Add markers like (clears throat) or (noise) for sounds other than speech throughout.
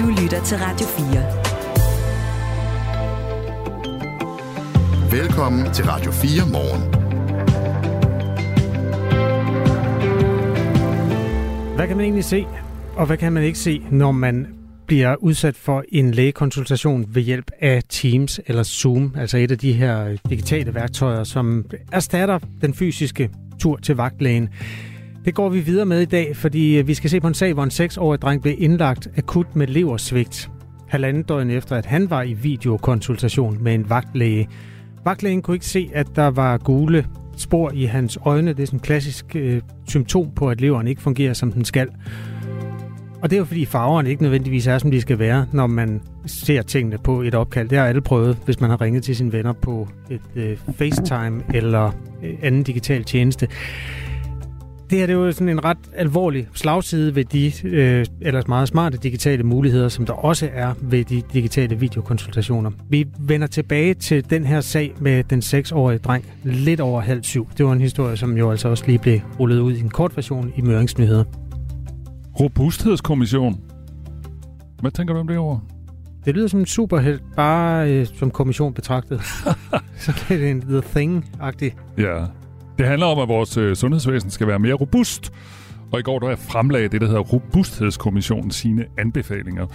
Du lytter til Radio 4. Velkommen til Radio 4 morgen. Hvad kan man egentlig se, og hvad kan man ikke se, når man bliver udsat for en lægekonsultation ved hjælp af Teams eller Zoom, altså et af de her digitale værktøjer, som erstatter den fysiske tur til vagtlægen. Det går vi videre med i dag, fordi øh, vi skal se på en sag, hvor en 6-årig dreng blev indlagt akut med leversvigt. Halvandet døgn efter, at han var i videokonsultation med en vagtlæge. Vagtlægen kunne ikke se, at der var gule spor i hans øjne. Det er sådan et klassisk øh, symptom på, at leveren ikke fungerer, som den skal. Og det er jo fordi farverne ikke nødvendigvis er, som de skal være, når man ser tingene på et opkald. Det har alle prøvet, hvis man har ringet til sine venner på et øh, FaceTime eller øh, anden digital tjeneste. Det her det er jo sådan en ret alvorlig slagside ved de øh, ellers meget smarte digitale muligheder, som der også er ved de digitale videokonsultationer. Vi vender tilbage til den her sag med den 6-årige dreng lidt over halv syv. Det var en historie, som jo altså også lige blev rullet ud i en kort version i Møringsnyheder. Robusthedskommission. Hvad tænker du om det ord? Det lyder som en superhelt, bare øh, som kommission betragtet. (laughs) Så det er en The Thing-agtig. Ja, det handler om, at vores øh, sundhedsvæsen skal være mere robust. Og i går der fremlagde det, der hedder Robusthedskommissionen sine anbefalinger.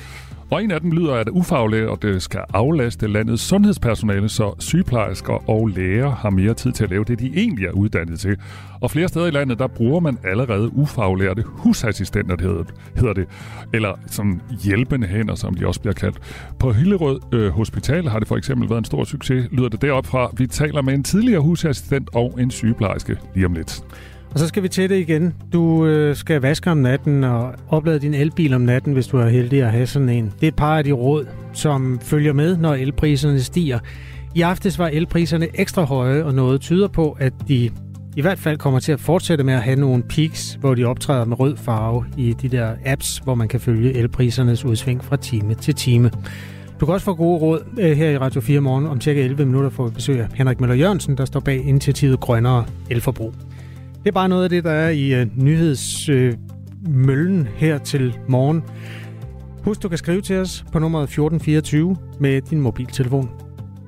Og en af dem lyder, at ufaglærte skal aflaste landets sundhedspersonale, så sygeplejersker og læger har mere tid til at lave det, de egentlig er uddannet til. Og flere steder i landet, der bruger man allerede ufaglærte husassistenter, det hedder det. Eller som hjælpende hænder, som de også bliver kaldt. På Hillerød øh, Hospital har det for eksempel været en stor succes, lyder det deroppe fra. Vi taler med en tidligere husassistent og en sygeplejerske lige om lidt. Og så skal vi til det igen. Du øh, skal vaske om natten og oplade din elbil om natten, hvis du er heldig at have sådan en. Det er et par af de råd, som følger med, når elpriserne stiger. I aftes var elpriserne ekstra høje, og noget tyder på, at de i hvert fald kommer til at fortsætte med at have nogle peaks, hvor de optræder med rød farve i de der apps, hvor man kan følge elprisernes udsving fra time til time. Du kan også få gode råd øh, her i Radio 4 morgen. Om cirka 11 minutter får vi besøg af Henrik Møller Jørgensen, der står bag initiativet Grønnere Elforbrug. Det er bare noget af det, der er i uh, nyhedsmøllen uh, her til morgen. Husk, du kan skrive til os på nummeret 1424 med din mobiltelefon.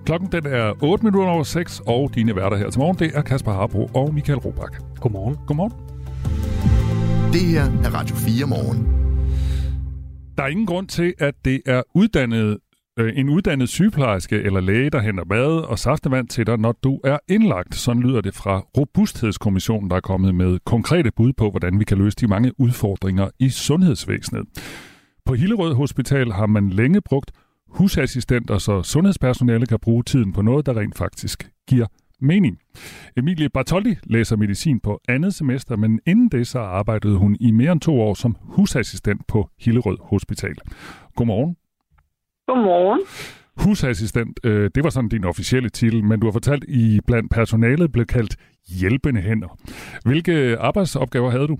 Klokken den er 8 minutter over 6, og dine værter her til morgen, det er Kasper Harbo og Michael Robach. Godmorgen. Godmorgen. Det her er Radio 4 morgen. Der er ingen grund til, at det er uddannet Øh, en uddannet sygeplejerske eller læge, der henter mad og saftevand til dig, når du er indlagt. Sådan lyder det fra Robusthedskommissionen, der er kommet med konkrete bud på, hvordan vi kan løse de mange udfordringer i sundhedsvæsenet. På Hillerød Hospital har man længe brugt husassistenter, så sundhedspersonale kan bruge tiden på noget, der rent faktisk giver mening. Emilie Bartoldi læser medicin på andet semester, men inden det så arbejdede hun i mere end to år som husassistent på Hillerød Hospital. Godmorgen. Godmorgen. Husassistent, øh, det var sådan din officielle titel, men du har fortalt, I blandt personalet blev kaldt hjælpende hænder. Hvilke arbejdsopgaver havde du?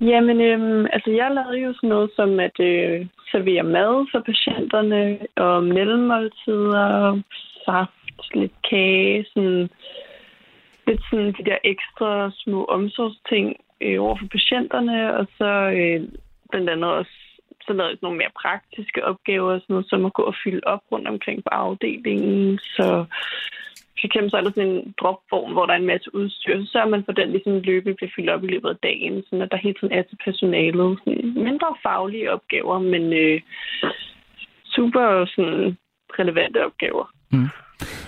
Jamen, øhm, altså jeg lavede jo sådan noget som at øh, servere mad for patienterne, og mellemmåltider, saft, lidt kage, sådan, lidt sådan de der ekstra små omsorgsting øh, over for patienterne, og så øh, blandt andet også så lavede jeg nogle mere praktiske opgaver, sådan noget, som at gå og fylde op rundt omkring på afdelingen. Så for eksempel så er der sådan en dropform, hvor der er en masse udstyr, så sørger man for, at den ligesom løbende bliver fyldt op i løbet af dagen, så at der hele tiden er til personalet. Sådan mindre faglige opgaver, men øh, super sådan relevante opgaver. Mm.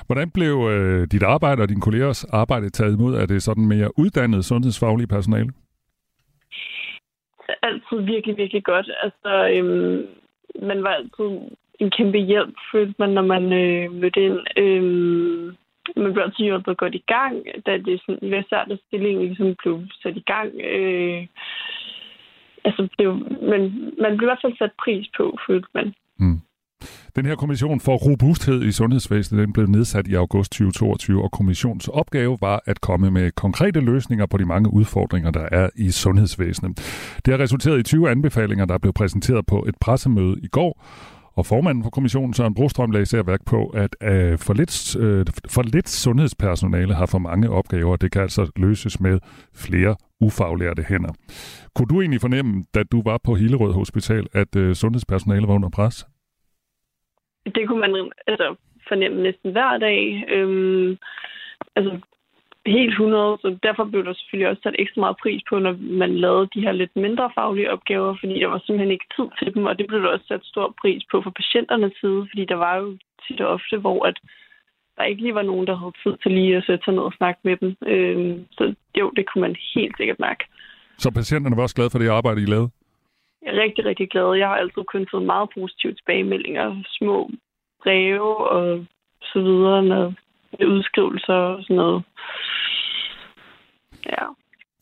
Hvordan blev øh, dit arbejde og dine kollegers arbejde taget imod? Er det sådan mere uddannet sundhedsfaglige personale? Altid virkelig, virkelig godt. Altså, øhm, man var altid en kæmpe hjælp, følte man, når man øh, mødte ind. Øhm, man blev altid hjulpet godt i gang, da det sådan, i svært, at stillingen ligesom blev sat i gang. Øh, altså, det var, man, man blev i hvert fald sat pris på, følte man. Mm. Den her kommission for robusthed i sundhedsvæsenet den blev nedsat i august 2022, og kommissionens opgave var at komme med konkrete løsninger på de mange udfordringer, der er i sundhedsvæsenet. Det har resulteret i 20 anbefalinger, der blev præsenteret på et pressemøde i går, Og formanden for kommissionen, Søren Brostrøm, lagde især værk på, at øh, for, lidt, øh, for lidt sundhedspersonale har for mange opgaver. Det kan altså løses med flere ufaglærte hænder. Kunne du egentlig fornemme, da du var på Hillerød Hospital, at øh, sundhedspersonale var under pres? Det kunne man altså, fornemme næsten hver dag. Øhm, altså, helt 100, så derfor blev der selvfølgelig også sat ekstra meget pris på, når man lavede de her lidt mindre faglige opgaver, fordi der var simpelthen ikke tid til dem, og det blev der også sat stor pris på fra patienternes side, fordi der var jo tit og ofte, hvor at der ikke lige var nogen, der havde tid til lige at sætte sig ned og snakke med dem. Øhm, så jo, det kunne man helt sikkert mærke. Så patienterne var også glade for det arbejde, I lavede? Jeg er rigtig, rigtig glad. Jeg har altid kun fået meget positive tilbagemeldinger, små breve og så videre, når udskrivelser og sådan noget. Ja.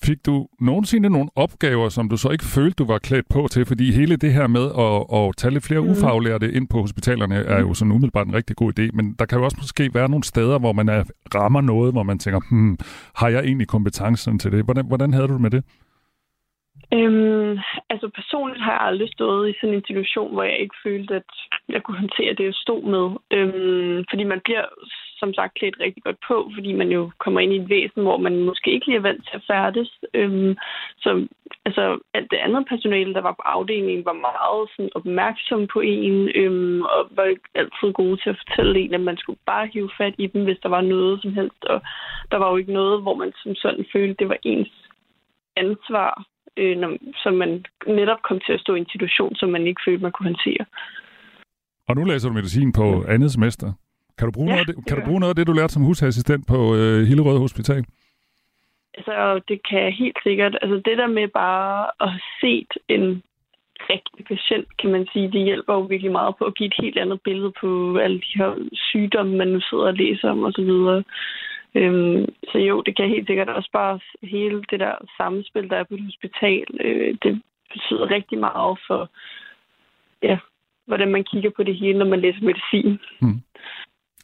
Fik du nogensinde nogle opgaver, som du så ikke følte, du var klædt på til? Fordi hele det her med at, at tage lidt flere mm. ufaglærte ind på hospitalerne er jo sådan umiddelbart en rigtig god idé, men der kan jo også måske være nogle steder, hvor man er, rammer noget, hvor man tænker, hmm, har jeg egentlig kompetencen til det? Hvordan, hvordan havde du det med det? Øhm, altså personligt har jeg aldrig stået i sådan en situation, hvor jeg ikke følte, at jeg kunne håndtere det, jeg stod med. Øhm, fordi man bliver som sagt klædt rigtig godt på, fordi man jo kommer ind i et væsen, hvor man måske ikke lige er vant til at færdes. Øhm, så altså, alt det andet personale, der var på afdelingen, var meget sådan, opmærksom på en, øhm, og var altid gode til at fortælle en, at man skulle bare hive fat i dem, hvis der var noget som helst. Og der var jo ikke noget, hvor man som sådan følte, det var ens ansvar øh, når, så man netop kom til at stå i en situation, som man ikke følte, man kunne håndtere. Og nu læser du medicin på andet semester. Kan du bruge, ja, noget, af det, kan du bruge noget af det, du lærte som husassistent på øh, Hillerød Hospital? Altså, det kan jeg helt sikkert. Altså, det der med bare at have set en rigtig patient, kan man sige, det hjælper jo virkelig meget på at give et helt andet billede på alle de her sygdomme, man nu sidder og læser om osv. Øhm, så jo, det kan helt sikkert også bare hele det der samspil, der er på et hospital, øh, det betyder rigtig meget for, ja, hvordan man kigger på det hele, når man læser medicin. Hmm.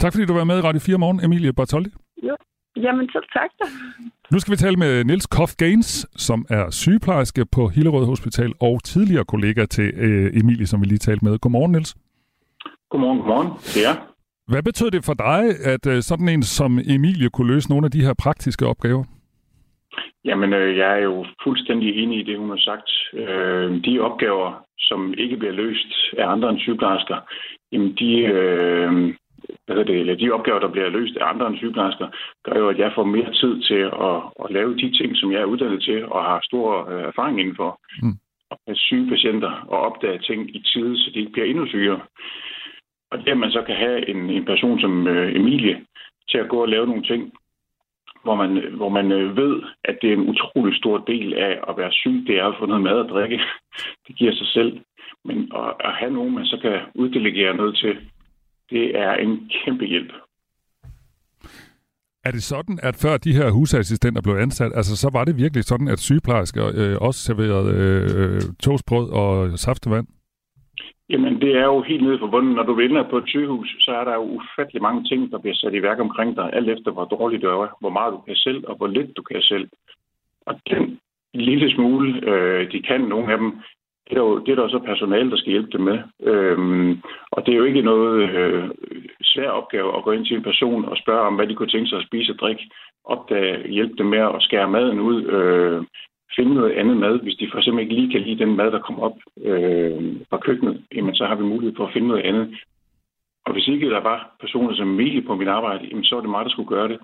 Tak fordi du var med i Radio 4 morgen, Emilie Bartoldi. Jo. Jamen, så tak da. Nu skal vi tale med Niels Koff Gaines, som er sygeplejerske på Hillerød Hospital og tidligere kollega til øh, Emilie, som vi lige talte med. Godmorgen, Niels. Godmorgen, godmorgen. Er hvad betød det for dig, at øh, sådan en som Emilie kunne løse nogle af de her praktiske opgaver? Jamen, øh, jeg er jo fuldstændig enig i det, hun har sagt. Øh, de opgaver, som ikke bliver løst af andre end sygeplejersker, jamen de, øh, hvad det, eller de opgaver, der bliver løst af andre end sygeplejersker, gør jo, at jeg får mere tid til at, at lave de ting, som jeg er uddannet til og har stor øh, erfaring indenfor. Mm. At syge patienter og opdage ting i tide, så de ikke bliver endnu sygere. Og det, at man så kan have en, en person som øh, Emilie til at gå og lave nogle ting, hvor man, hvor man øh, ved, at det er en utrolig stor del af at være syg, det er at få noget mad og drikke. (laughs) Det giver sig selv. Men at, at have nogen, man så kan uddelegere noget til, det er en kæmpe hjælp. Er det sådan, at før de her husassistenter blev ansat, altså så var det virkelig sådan, at sygeplejersker øh, også serverede øh, øh toastbrød og saftevand? Jamen, det er jo helt nede for bunden. Når du vinder på et sygehus, så er der jo ufattelig mange ting, der bliver sat i værk omkring dig, alt efter hvor dårligt du er, hvor meget du kan selv, og hvor lidt du kan selv. Og den lille smule, øh, de kan, nogle af dem, det er, jo, det er der så personale, der skal hjælpe dem med. Øhm, og det er jo ikke noget øh, svær opgave at gå ind til en person og spørge om, hvad de kunne tænke sig at spise og drikke, opdage, hjælpe dem med at skære maden ud, øh, finde noget andet mad. Hvis de for eksempel ikke lige kan lide den mad, der kommer op øh, fra køkkenet, jamen, så har vi mulighed for at finde noget andet. Og hvis ikke der var personer som Emilie på mit arbejde, jamen, så er det mig, der skulle gøre det.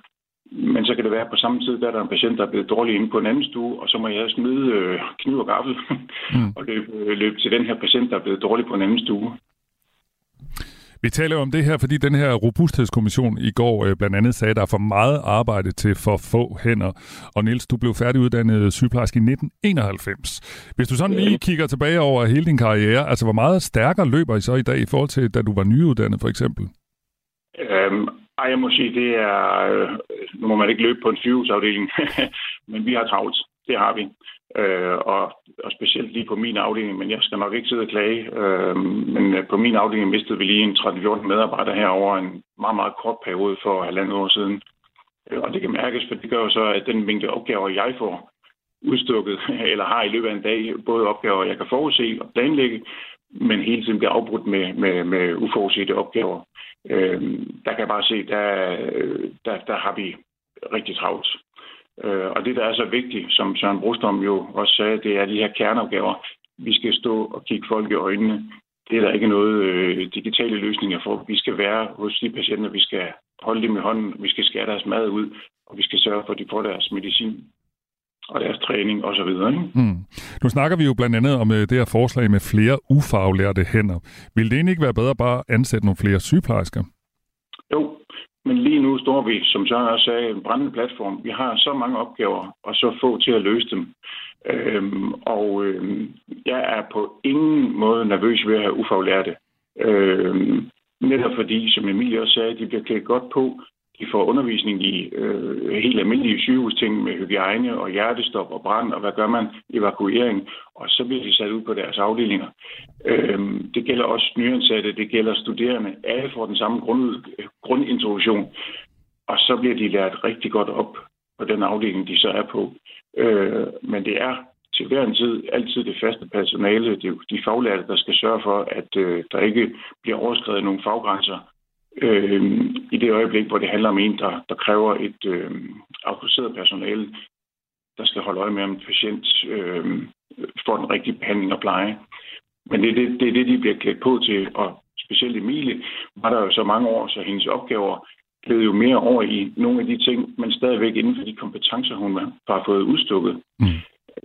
Men så kan det være, at på samme tid, der er der en patient, der er blevet dårlig inde på en anden stue, og så må jeg smide øh, kniv og gaffel mm. (laughs) og løbe, øh, løbe til den her patient, der er blevet dårlig på en anden stue. Vi taler om det her, fordi den her robusthedskommission i går øh, blandt andet sagde, at der er for meget arbejde til for få hænder. Og Niels, du blev færdiguddannet sygeplejerske i 1991. Hvis du sådan lige kigger tilbage over hele din karriere, altså hvor meget stærkere løber I så i dag i forhold til, da du var nyuddannet for eksempel? Øhm, ej, jeg må sige, det er... Øh, nu må man ikke løbe på en sygehusafdeling, (laughs) men vi har travlt. Det har vi øh, og, og specielt lige på min afdeling, men jeg skal nok ikke sidde og klage. Øh, men øh, på min afdeling mistede vi lige en 13-14 medarbejdere her over en meget, meget kort periode for halvandet år siden. Øh, og det kan mærkes, for det gør jo så, at den mængde opgaver, jeg får udstukket, (laughs) eller har i løbet af en dag, både opgaver, jeg kan forudse og planlægge, men hele tiden bliver afbrudt med, med, med uforudsete opgaver. Øh, der kan jeg bare se, der, øh, der, der har vi rigtig travlt. Øh, og det, der er så vigtigt, som Søren Brostrøm jo også sagde, det er de her kerneopgaver. Vi skal stå og kigge folk i øjnene. Det er der ikke noget øh, digitale løsninger for. Vi skal være hos de patienter, vi skal holde dem i hånden, vi skal skære deres mad ud, og vi skal sørge for, at de får deres medicin og deres træning osv. Mm. Nu snakker vi jo blandt andet om øh, det her forslag med flere ufaglærte hænder. Vil det egentlig ikke være bedre bare at ansætte nogle flere sygeplejersker? Jo, men lige nu står vi, som Søren også sagde, en brændende platform. Vi har så mange opgaver, og så få til at løse dem. Øhm, og øhm, jeg er på ingen måde nervøs ved at have ufaglærte. Øhm, netop fordi, som Emilie også sagde, de bliver klædt godt på. De får undervisning i øh, helt almindelige sygehusting med hygiejne og hjertestop og brand, og hvad gør man? Evakuering. Og så bliver de sat ud på deres afdelinger. Øh, det gælder også nyansatte, det gælder studerende. Alle får den samme grund, grundintroduktion. Og så bliver de lært rigtig godt op på den afdeling, de så er på. Øh, men det er til hver en tid altid det faste personale, det er de faglærte, der skal sørge for, at øh, der ikke bliver overskrevet nogle faggrænser, øh, i det øjeblik, hvor det handler om en, der, der kræver et øh, autoriseret personale, der skal holde øje med, om en patient øh, får den rigtige behandling og pleje. Men det er det, det, er det de bliver klædt på til, og specielt Emilie var der jo så mange år, så hendes opgaver gled jo mere over i nogle af de ting, men stadigvæk inden for de kompetencer, hun har fået udstukket. Mm.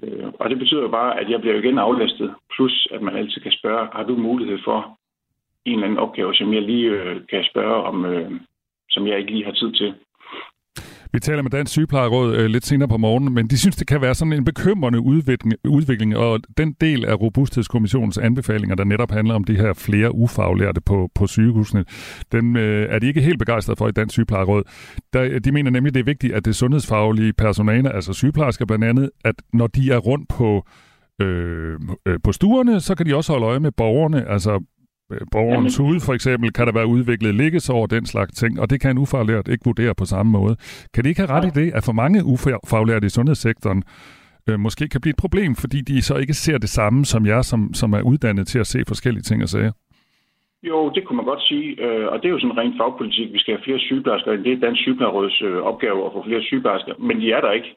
Øh, og det betyder jo bare, at jeg bliver igen aflastet, plus at man altid kan spørge, har du mulighed for en eller anden opgave, som jeg lige øh, kan spørge om, øh, som jeg ikke lige har tid til. Vi taler med Dansk Sygeplejeråd øh, lidt senere på morgenen, men de synes, det kan være sådan en bekymrende udvikling, udvikling, og den del af Robusthedskommissionens anbefalinger, der netop handler om de her flere ufaglærte på, på sygehusene, den øh, er de ikke helt begejstrede for i Dansk Sygeplejeråd. Der, de mener nemlig, det er vigtigt, at det sundhedsfaglige personale, altså sygeplejersker blandt andet, at når de er rundt på øh, øh på stuerne, så kan de også holde øje med borgerne, altså borgerens Jamen. hud for eksempel, kan der være udviklet liggesår og den slags ting, og det kan en ufaglært ikke vurdere på samme måde. Kan de ikke have ret i det, at for mange ufaglærte i sundhedssektoren øh, måske kan blive et problem, fordi de så ikke ser det samme som jer, som, som er uddannet til at se forskellige ting og sager? Jo, det kunne man godt sige, øh, og det er jo sådan rent fagpolitik. Vi skal have flere sygeplejersker, det er Dansk Sygeplejeråds øh, opgave at få flere sygeplejersker, men de er der ikke.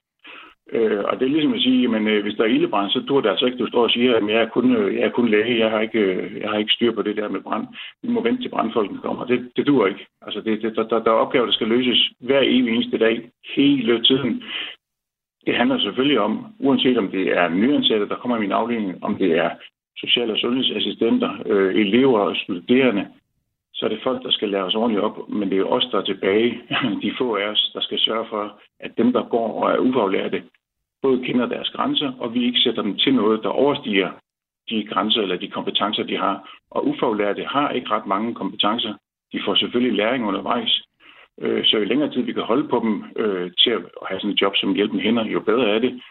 Øh, og det er ligesom at sige, at øh, hvis der er ildebrand, så dur det altså ikke, du står og siger, at jeg er kun, øh, jeg er kun læge, jeg har, ikke, øh, jeg har ikke styr på det der med brand. Vi må vente til brandfolkene kommer. Det, det dur ikke. Altså, det, det, der, der, er opgaver, der skal løses hver evig eneste dag, hele tiden. Det handler selvfølgelig om, uanset om det er nyansatte, der kommer i min afdeling, om det er social- og sundhedsassistenter, øh, elever og studerende, så er det folk, der skal lære os ordentligt op, men det er os, der er tilbage, (clears throat) de få af os, der skal sørge for, at dem, der går og er ufaglærte, både kender deres grænser, og vi ikke sætter dem til noget, der overstiger de grænser eller de kompetencer, de har. Og ufaglærte har ikke ret mange kompetencer. De får selvfølgelig læring undervejs. Øh, så jo længere tid vi kan holde på dem øh, til at have sådan et job som hjælpen hænder, jo bedre er det.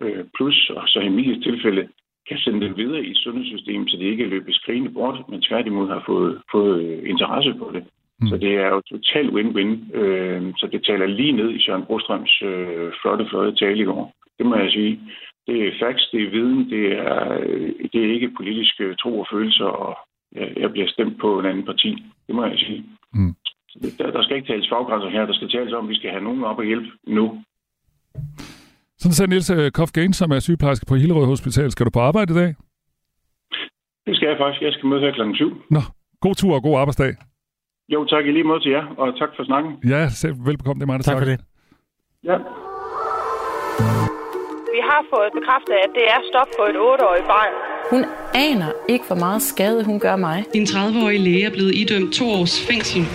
Øh, plus, og så i mit tilfælde, kan sende dem videre i et sundhedssystem, så de ikke løber skrigende bort, men tværtimod har fået, fået interesse på det. Mm. Så det er jo totalt win-win. Øh, så det taler lige ned i Søren Brostrøms øh, flotte, flotte tale i går. Det må jeg sige. Det er facts, det er viden, det er, det er ikke politiske tro og følelser, og jeg bliver stemt på en anden parti. Det må jeg sige. Mm. Der, der skal ikke tales faggrænser her. Der skal tales om, at vi skal have nogen op og hjælpe nu. Sådan sagde Niels øh, Kofgain, som er sygeplejerske på Hillerød Hospital. Skal du på arbejde i dag? Det skal jeg faktisk. Jeg skal møde her klokken 7. Nå, god tur og god arbejdsdag. Jo, tak i lige måde til jer, og tak for snakken. Ja, selv velbekomme. Det er mig, der tak. Tak for det. Ja. Vi har fået bekræftet, at det er stop på et 8-årigt barn. Hun aner ikke, hvor meget skade hun gør mig. En 30-årig læge er blevet idømt to års fængsel.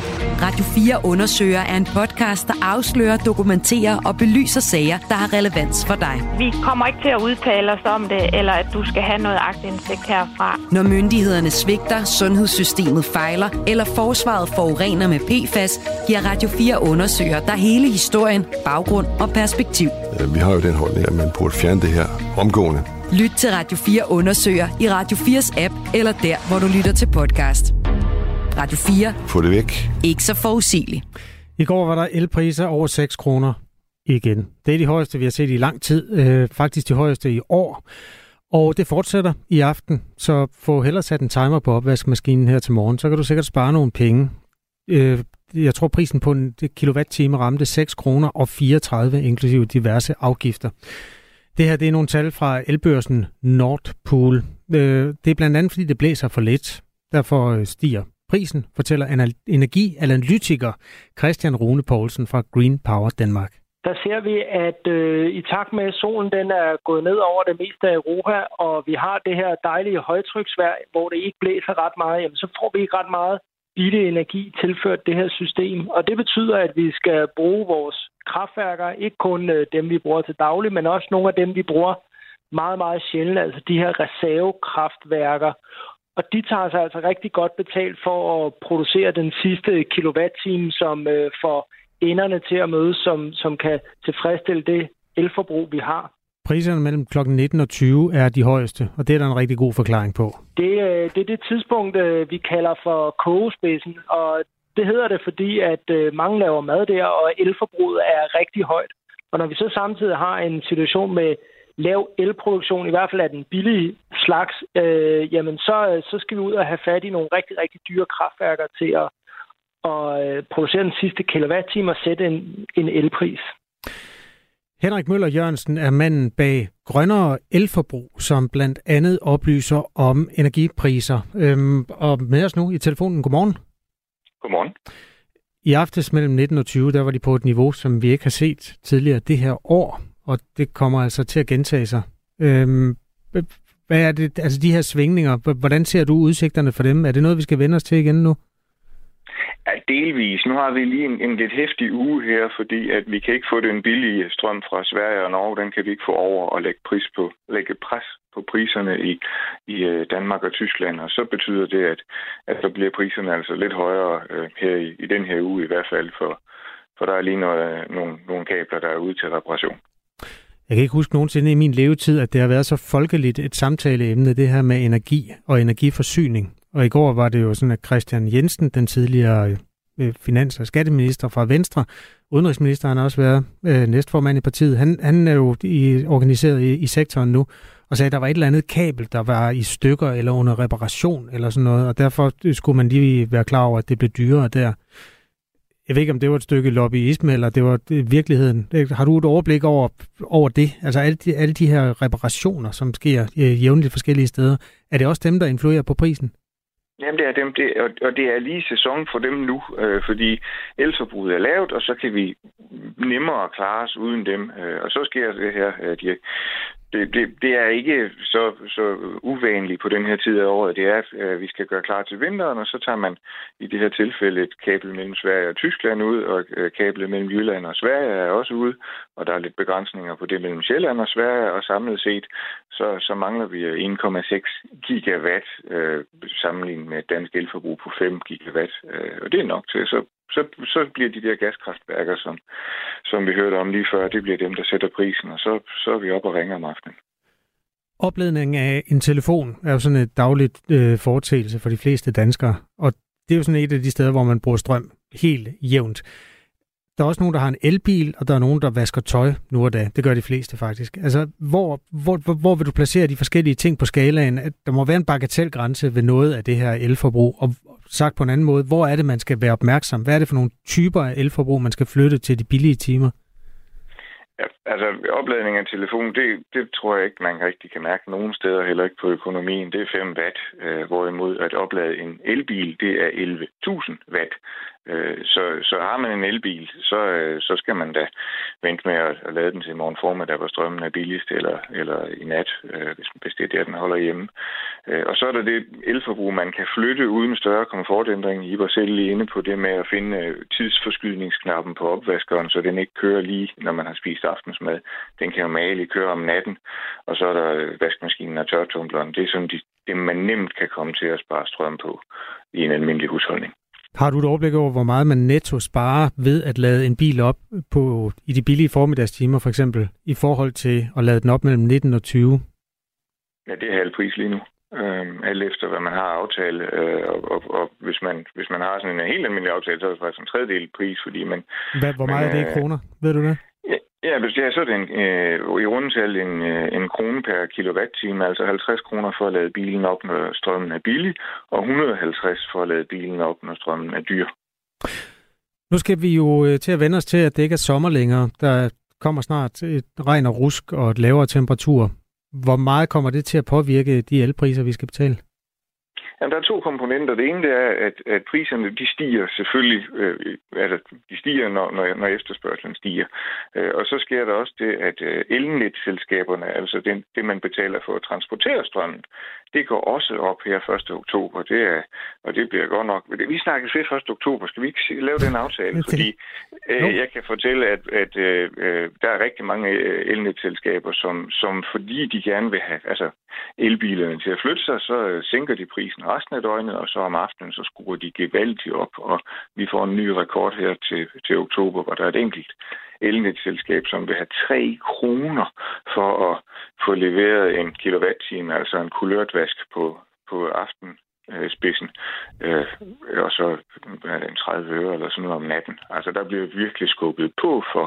Radio 4 undersøger er en podcast, der afslører, dokumenterer og belyser sager, der har relevans for dig. Vi kommer ikke til at udtale os om det, eller at du skal have noget agtindsigt herfra. Når myndighederne svigter, sundhedssystemet fejler, eller forsvaret forurener med PFAS, giver Radio 4 undersøger der hele historien, baggrund og perspektiv. Vi har jo den holdning, at man burde fjerne det her omgående. Lyt til Radio 4 undersøger i Radio 4's app, eller der, hvor du lytter til podcast. Radio 4. Få det væk. Ikke så forudsigeligt. I går var der elpriser over 6 kroner igen. Det er de højeste, vi har set i lang tid. Øh, faktisk de højeste i år. Og det fortsætter i aften, så få hellere sat en timer på opvaskemaskinen her til morgen, så kan du sikkert spare nogle penge. Øh, jeg tror prisen på en kilowatt-time ramte 6 kroner og 34, inklusive diverse afgifter. Det her det er nogle tal fra elbørsen Nordpool. Øh, det er blandt andet, fordi det blæser for lidt. Derfor øh, stiger prisen, fortæller energianalytiker Christian Rune Poulsen fra Green Power Danmark der ser vi, at øh, i takt med, at solen den er gået ned over det meste af Europa, og vi har det her dejlige højtryksvær, hvor det ikke blæser ret meget, jamen, så får vi ikke ret meget billig energi tilført det her system. Og det betyder, at vi skal bruge vores kraftværker, ikke kun øh, dem, vi bruger til daglig, men også nogle af dem, vi bruger meget, meget sjældent, altså de her reservekraftværker. Og de tager sig altså rigtig godt betalt for at producere den sidste kilowatt-time, som øh, får enderne til at mødes, som, som kan tilfredsstille det elforbrug, vi har. Priserne mellem kl. 19 og 20 er de højeste, og det er der en rigtig god forklaring på. Det, øh, det er det tidspunkt, øh, vi kalder for kogespidsen, og det hedder det, fordi at øh, mange laver mad der, og elforbruget er rigtig højt. Og når vi så samtidig har en situation med lav elproduktion, i hvert fald af den billige slags, øh, jamen så, så skal vi ud og have fat i nogle rigtig, rigtig dyre kraftværker til at, at producere den sidste kilowatt-time og sætte en, en elpris. Henrik Møller Jørgensen er manden bag Grønnere Elforbrug, som blandt andet oplyser om energipriser. Øhm, og med os nu i telefonen. Godmorgen. Godmorgen. I aftes mellem 19 og 20, der var de på et niveau, som vi ikke har set tidligere det her år, og det kommer altså til at gentage sig. Øhm, hvad er det, altså de her svingninger, hvordan ser du udsigterne for dem? Er det noget, vi skal vende os til igen nu? Ja, delvis. Nu har vi lige en, en lidt hæftig uge her, fordi at vi kan ikke få den billige strøm fra Sverige og Norge. Den kan vi ikke få over og lægge, pris på, lægge pres på priserne i, i øh, Danmark og Tyskland. Og så betyder det, at, at så bliver priserne altså lidt højere øh, her i, i den her uge i hvert fald, for, for der er lige noget, øh, nogle, nogle kabler, der er ude til reparation. Jeg kan ikke huske nogensinde i min levetid, at det har været så folkeligt et samtaleemne, det her med energi og energiforsyning. Og i går var det jo sådan, at Christian Jensen, den tidligere øh, finans- og skatteminister fra Venstre, udenrigsminister har også været øh, næstformand i partiet, han, han er jo i, organiseret i, i sektoren nu, og sagde, at der var et eller andet kabel, der var i stykker eller under reparation eller sådan noget, og derfor øh, skulle man lige være klar over, at det blev dyrere der. Jeg ved ikke, om det var et stykke lobbyisme, eller det var øh, virkeligheden. Har du et overblik over, over det? Altså alle de, alle de her reparationer, som sker øh, jævnligt forskellige steder, er det også dem, der influerer på prisen? Jamen, det er dem, det, og, og det er lige sæson for dem nu, øh, fordi elforbruget er lavt, og så kan vi nemmere klare os uden dem. Øh, og så sker det her, øh, de, det, det, det er ikke så, så uvanligt på den her tid af året. Det er, at vi skal gøre klar til vinteren, og så tager man i det her tilfælde et kabel mellem Sverige og Tyskland ud, og øh, kablet mellem Jylland og Sverige er også ude, og der er lidt begrænsninger på det mellem Sjælland og Sverige, og samlet set, så, så mangler vi 1,6 gigawatt øh, sammenlignet med et dansk elforbrug på 5 gigawatt, øh, og det er nok til. Så så, så bliver de der gaskraftværker, som, som vi hørte om lige før, det bliver dem, der sætter prisen, og så, så er vi op og ringer om aftenen. Opladning af en telefon er jo sådan et dagligt øh, foretagelse for de fleste danskere, og det er jo sådan et af de steder, hvor man bruger strøm helt jævnt. Der er også nogen, der har en elbil, og der er nogen, der vasker tøj nu og da. Det gør de fleste faktisk. Altså, hvor, hvor, hvor, hvor vil du placere de forskellige ting på skalaen? At der må være en bagatelgrænse ved noget af det her elforbrug, og sagt på en anden måde, hvor er det, man skal være opmærksom? Hvad er det for nogle typer af elforbrug, man skal flytte til de billige timer? Ja, altså opladning af telefon, det, det tror jeg ikke, man rigtig kan mærke nogen steder, heller ikke på økonomien. Det er 5 watt, øh, hvorimod at oplade en elbil, det er 11.000 watt. Øh, så, så har man en elbil, så, øh, så skal man da vente med at, at lade den til morgen formiddag, hvor strømmen er billigst, eller, eller i nat, øh, hvis, hvis det er der, den holder hjemme. Øh, og så er der det elforbrug, man kan flytte uden større komfortændring. I var selv lige inde på det med at finde tidsforskydningsknappen på opvaskeren, så den ikke kører lige, når man har spist aftensmad. Den kan jo male køre om natten, og så er der vaskemaskinen og tørtumbleren. Det er sådan de, det, man nemt kan komme til at spare strøm på i en almindelig husholdning. Har du et overblik over, hvor meget man netto sparer ved at lade en bil op på, i de billige formiddagstimer for eksempel, i forhold til at lade den op mellem 19 og 20? Ja, det er halv pris lige nu. Øhm, alt efter, hvad man har aftale. Øh, og, og, og hvis, man, hvis man har sådan en helt almindelig aftale, så er det faktisk en tredjedel pris, fordi man... Hvad, hvor meget man, er det i kroner? Ved du det? Ja, Ja, hvis jeg så er det en, øh, i rundtal en, øh, en krone per kilowatt-time, altså 50 kroner for at lade bilen op, når strømmen er billig, og 150 for at lade bilen op, når strømmen er dyr. Nu skal vi jo øh, til at vende os til, at det ikke er sommer længere. Der kommer snart et regn og rusk og et lavere temperatur. Hvor meget kommer det til at påvirke de elpriser, vi skal betale? Jamen, der er to komponenter. Det ene det er, at, at priserne de stiger selvfølgelig. Øh, altså, de stiger, når, når, når efterspørgselen stiger. Øh, og så sker der også det, at øh, elnetselskaberne, altså det, det, man betaler for at transportere strømmen, det går også op her 1. oktober. Det er, og det bliver godt nok... Vi snakkes ved 1. oktober. Skal vi ikke lave den aftale? Fordi øh, jeg kan fortælle, at, at øh, der er rigtig mange øh, elnetselskaber, som, som fordi de gerne vil have altså, elbilerne til at flytte sig, så øh, sænker de prisen resten af døgnet, og så om aftenen, så skruer de gevaldigt op, og vi får en ny rekord her til, til oktober, hvor der er et enkelt elnetselskab, som vil have 3 kroner for at få leveret en kilowatt-time, altså en kulørtvask på, på aften øh, spidsen, øh, og så en 30 øre eller sådan noget om natten. Altså der bliver virkelig skubbet på for,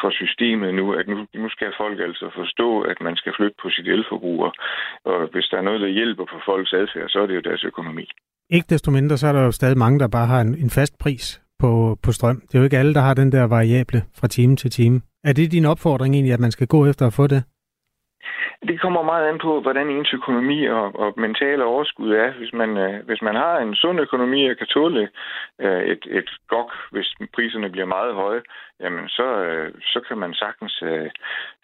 for systemet nu, at nu, nu skal folk altså forstå, at man skal flytte på sit elforbrug, og hvis der er noget, der hjælper på folks adfærd, så er det jo deres økonomi. Ikke desto mindre, så er der jo stadig mange, der bare har en, en fast pris på, på strøm. Det er jo ikke alle, der har den der variable fra time til time. Er det din opfordring egentlig, at man skal gå efter at få det? Det kommer meget an på, hvordan ens økonomi og, og mentale overskud er. Hvis man, øh, hvis man har en sund økonomi og kan tåle øh, et, et gok, hvis priserne bliver meget høje, jamen så, øh, så kan man sagtens, øh,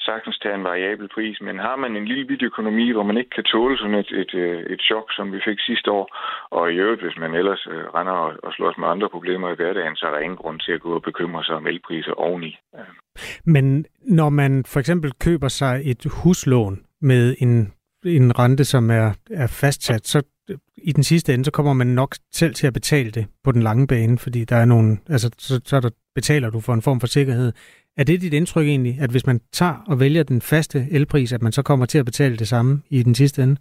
sagtens tage en variabel pris. Men har man en lille bitte økonomi, hvor man ikke kan tåle sådan et, et, øh, et chok, som vi fik sidste år, og i øvrigt, hvis man ellers øh, render og, og slås med andre problemer i hverdagen, så er der ingen grund til at gå og bekymre sig om elpriser oveni. Men når man for eksempel køber sig et huslån med en, en rente, som er, er fastsat, så i den sidste ende, så kommer man nok selv til at betale det på den lange bane, fordi der er nogle, altså, så, så der betaler du for en form for sikkerhed. Er det dit indtryk egentlig, at hvis man tager og vælger den faste elpris, at man så kommer til at betale det samme i den sidste ende?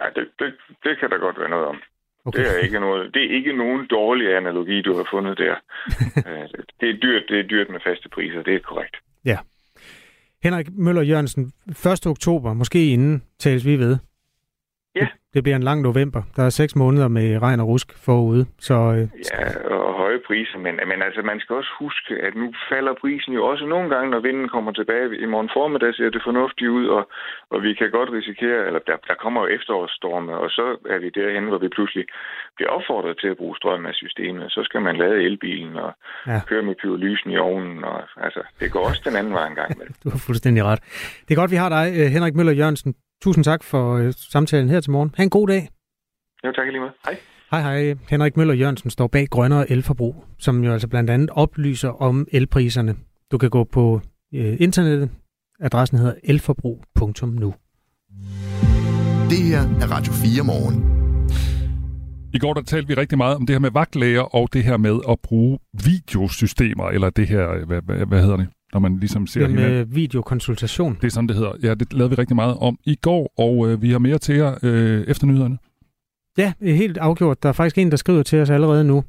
Ja, det, det, det kan der godt være noget om. Okay. Det er ikke noget, det er ikke nogen dårlig analogi, du har fundet der. (laughs) Øh, det er dyrt, det er dyrt med faste priser, det er korrekt. Ja. Henrik Møller Jørgensen, 1. oktober, måske inden tales vi ved. Ja. Det bliver en lang november. Der er seks måneder med regn og rusk forude. Så, øh, ja, og priser. Men, men altså, man skal også huske, at nu falder prisen jo også nogle gange, når vinden kommer tilbage. I morgen formiddag ser det fornuftigt ud, og, og vi kan godt risikere, eller der, der kommer jo efterårsstorme, og så er vi derhen, hvor vi pludselig bliver opfordret til at bruge strøm af systemet. Så skal man lade elbilen og ja. køre med pyrolysen i ovnen. Og, altså, det går også den anden vej en gang med. (laughs) du har fuldstændig ret. Det er godt, vi har dig, øh, Henrik Møller Jørgensen, Tusind tak for øh, samtalen her til morgen. Ha' en god dag. Jo, tak lige med. Hej. Hej, hej. Henrik Møller Jørgensen står bag Grønnere Elforbrug, som jo altså blandt andet oplyser om elpriserne. Du kan gå på øh, internettet. Adressen hedder elforbrug.nu. Det her er Radio 4 morgen. I går der talte vi rigtig meget om det her med vagtlæger og det her med at bruge videosystemer, eller det her, hvad, hvad, hvad hedder det? når man ligesom ser det med videokonsultation. Det er sådan, det hedder. Ja, det lavede vi rigtig meget om i går, og øh, vi har mere til jer øh, efter nyhederne. Ja, helt afgjort. Der er faktisk en, der skriver til os allerede nu.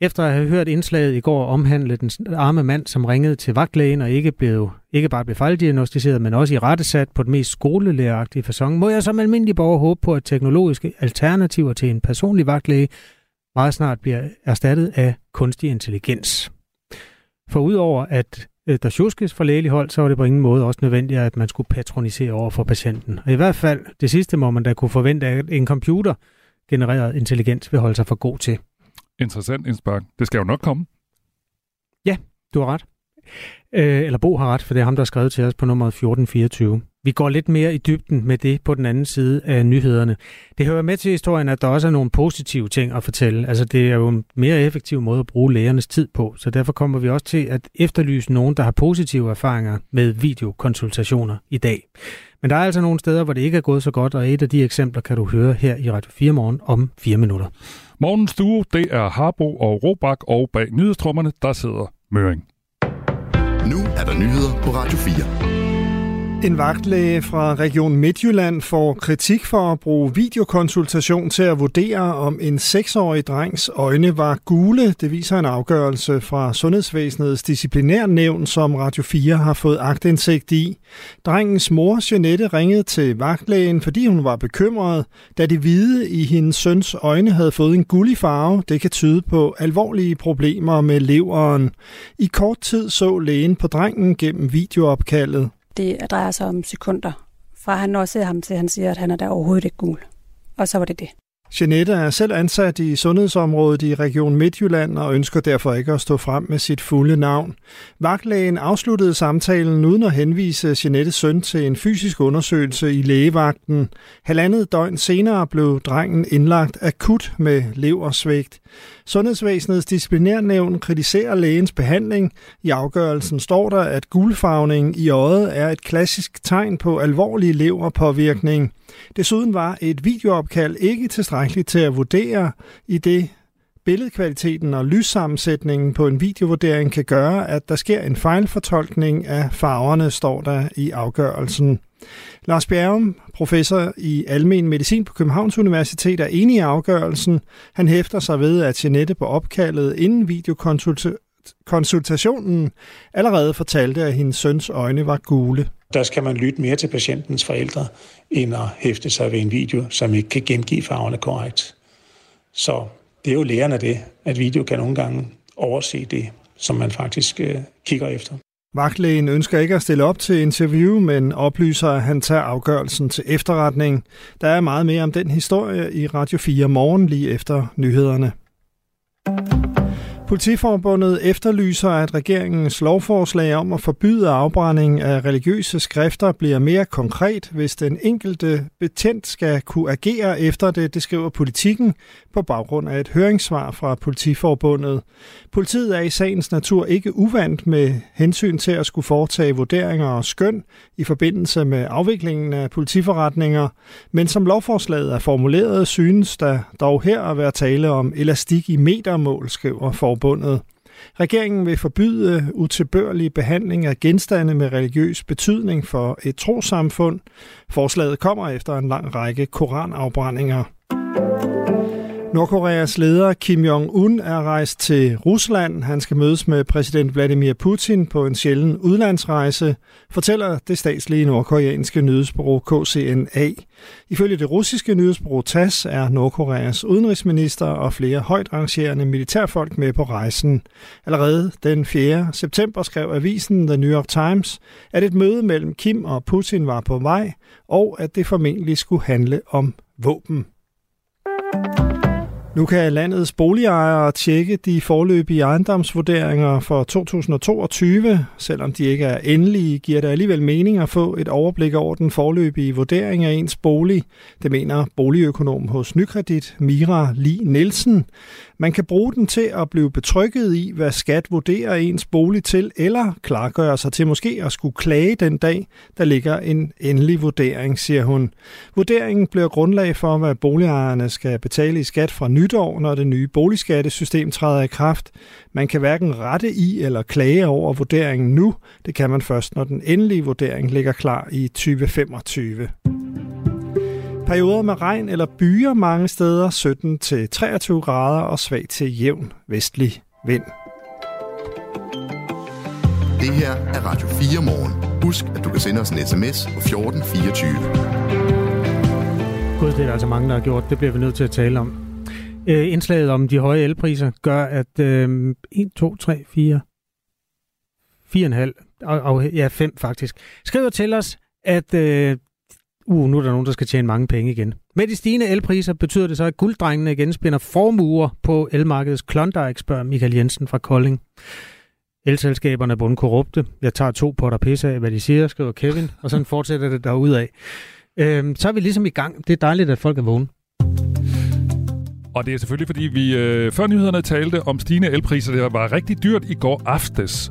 Efter at have hørt indslaget i går omhandle den arme mand, som ringede til vagtlægen og ikke, blev, ikke bare blev fejldiagnostiseret, men også i rettesat på den mest skolelæreragtige façon, må jeg som almindelig borger håbe på, at teknologiske alternativer til en personlig vagtlæge meget snart bliver erstattet af kunstig intelligens. For udover at øh, der tjuskes fra lægelig hold, så var det på ingen måde også nødvendigt, at man skulle patronisere over for patienten. Og i hvert fald, det sidste må man da kunne forvente, at en computer genereret intelligens vil holde sig for god til. Interessant indspark. Det skal jo nok komme. Ja, du har ret. Øh, eller Bo har ret, for det er ham, der har skrevet til os på nummer 1424. Vi går lidt mere i dybden med det på den anden side af nyhederne. Det hører med til historien, at der også er nogle positive ting at fortælle. Altså det er jo en mere effektiv måde at bruge lægernes tid på, så derfor kommer vi også til at efterlyse nogen, der har positive erfaringer med videokonsultationer i dag. Men der er altså nogle steder, hvor det ikke er gået så godt, og et af de eksempler kan du høre her i Radio 4 morgen om 4 minutter. Morgens duo, det er Harbo og Robak, og bag nyhedstrummerne, der sidder Møring. Nu er der nyheder på Radio 4. En vagtlæge fra Region Midtjylland får kritik for at bruge videokonsultation til at vurdere, om en 6-årig drengs øjne var gule. Det viser en afgørelse fra Sundhedsvæsenets disciplinærnævn, som Radio 4 har fået agtindsigt i. Drengens mor, Jeanette, ringede til vagtlægen, fordi hun var bekymret, da det hvide i hendes søns øjne havde fået en gullig farve. Det kan tyde på alvorlige problemer med leveren. I kort tid så lægen på drengen gennem videoopkaldet. Det drejer sig om sekunder, fra han også ham til, han siger, at han er der overhovedet ikke gul. Og så var det det. Jeanette er selv ansat i sundhedsområdet i Region Midtjylland og ønsker derfor ikke at stå frem med sit fulde navn. Vagtlægen afsluttede samtalen uden at henvise Jeanettes søn til en fysisk undersøgelse i lægevagten. Halvandet døgn senere blev drengen indlagt akut med leversvigt. Sundhedsvæsenets disciplinærnævn kritiserer lægens behandling. I afgørelsen står der, at gulfarvning i øjet er et klassisk tegn på alvorlig leverpåvirkning. Desuden var et videoopkald ikke tilstrækkeligt til at vurdere, i det billedkvaliteten og lyssammensætningen på en videovurdering kan gøre, at der sker en fejlfortolkning af farverne, står der i afgørelsen. Lars Bjerrum, professor i almen medicin på Københavns Universitet, er enig i afgørelsen. Han hæfter sig ved, at Jeanette på opkaldet inden videokonsultationen allerede fortalte, at hendes søns øjne var gule. Der skal man lytte mere til patientens forældre, end at hæfte sig ved en video, som ikke kan gengive farverne korrekt. Så det er jo læren af det, at video kan nogle gange overse det, som man faktisk øh, kigger efter. Vagtlægen ønsker ikke at stille op til interview, men oplyser, at han tager afgørelsen til efterretning. Der er meget mere om den historie i Radio 4 morgen lige efter nyhederne. Politiforbundet efterlyser, at regeringens lovforslag om at forbyde afbrænding af religiøse skrifter bliver mere konkret, hvis den enkelte betjent skal kunne agere efter det, det skriver politikken på baggrund af et høringssvar fra Politiforbundet. Politiet er i sagens natur ikke uvandt med hensyn til at skulle foretage vurderinger og skøn i forbindelse med afviklingen af politiforretninger, men som lovforslaget er formuleret, synes der dog her at være tale om elastik i metermål, skriver forbundet. Regeringen vil forbyde utilbørlig behandling af genstande med religiøs betydning for et trosamfund. Forslaget kommer efter en lang række koranafbrændinger. Nordkoreas leder Kim Jong-un er rejst til Rusland. Han skal mødes med præsident Vladimir Putin på en sjælden udlandsrejse, fortæller det statslige nordkoreanske nyhedsbureau KCNA. Ifølge det russiske nyhedsbureau TASS er Nordkoreas udenrigsminister og flere højt rangerende militærfolk med på rejsen. Allerede den 4. september skrev avisen The New York Times, at et møde mellem Kim og Putin var på vej, og at det formentlig skulle handle om våben. Nu kan landets boligejere tjekke de forløbige ejendomsvurderinger for 2022. Selvom de ikke er endelige, giver det alligevel mening at få et overblik over den forløbige vurdering af ens bolig. Det mener boligøkonom hos Nykredit, Mira Li Nielsen. Man kan bruge den til at blive betrykket i, hvad skat vurderer ens bolig til, eller klargøre sig til måske at skulle klage den dag, der ligger en endelig vurdering, siger hun. Vurderingen bliver grundlag for, hvad boligejerne skal betale i skat fra nytår, når det nye boligskattesystem træder i kraft. Man kan hverken rette i eller klage over vurderingen nu. Det kan man først, når den endelige vurdering ligger klar i 2025. Perioder med regn eller byer mange steder, 17-23 grader og svag til jævn vestlig vind. Det her er Radio 4 morgen. Husk, at du kan sende os en sms på 1424. Gud, det er der altså mange, der har gjort. Det bliver vi nødt til at tale om. Øh, indslaget om de høje elpriser gør, at øh, 1, 2, 3, 4, 4,5, og, og, ja 5 faktisk, skriver til os, at øh, uh, nu er der nogen, der skal tjene mange penge igen. Med de stigende elpriser betyder det så, at gulddrengene igen spinder formuer på elmarkedets Klondike, spørger Michael Jensen fra Kolding. Elselskaberne er bundkorrupte. Jeg tager to potter pisse af, hvad de siger, skriver Kevin, og sådan fortsætter det derudad. Øhm, så er vi ligesom i gang. Det er dejligt, at folk er vågne. Og det er selvfølgelig, fordi vi øh, før nyhederne talte om stigende elpriser. Det var rigtig dyrt i går aftes,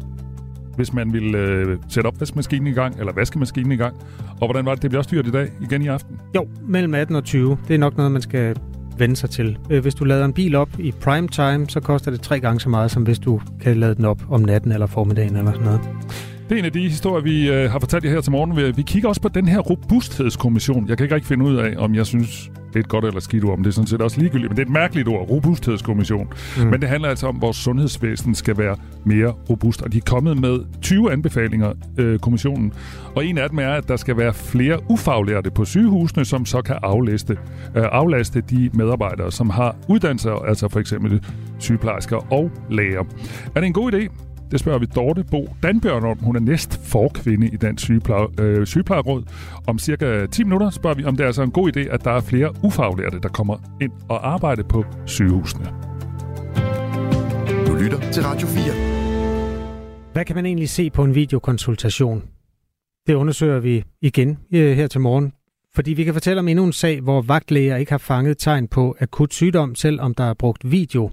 hvis man ville øh, sætte opvaskemaskinen i gang, eller vaskemaskinen i gang. Og hvordan var det? Det bliver også dyrt i dag, igen i aften? Jo, mellem 18 og 20. Det er nok noget, man skal vende sig til. Øh, hvis du lader en bil op i prime time, så koster det tre gange så meget, som hvis du kan lade den op om natten eller formiddagen eller sådan noget. Det er en af de historier, vi øh, har fortalt jer her til morgen. Vi, vi kigger også på den her robusthedskommission. Jeg kan ikke rigtig finde ud af, om jeg synes, det er et godt eller skidt ord, men det er sådan set også ligegyldigt. Men det er et mærkeligt ord, robusthedskommission. Mm. Men det handler altså om, at vores sundhedsvæsen skal være mere robust. Og de er kommet med 20 anbefalinger, øh, kommissionen. Og en af dem er, at der skal være flere ufaglærte på sygehusene, som så kan aflaste, øh, aflaste de medarbejdere, som har uddannelser, altså for eksempel sygeplejersker og læger. Er det en god idé? Det spørger vi Dorte Bo Danbjørn om. Hun er næst forkvinde i Dansk Sygepleje, øh, Sygeplejeråd. Om cirka 10 minutter spørger vi, om det er altså en god idé, at der er flere ufaglærte, der kommer ind og arbejder på sygehusene. Du lytter til Radio 4. Hvad kan man egentlig se på en videokonsultation? Det undersøger vi igen øh, her til morgen, fordi vi kan fortælle om endnu en sag, hvor vagtlæger ikke har fanget tegn på akut sygdom, selvom der er brugt video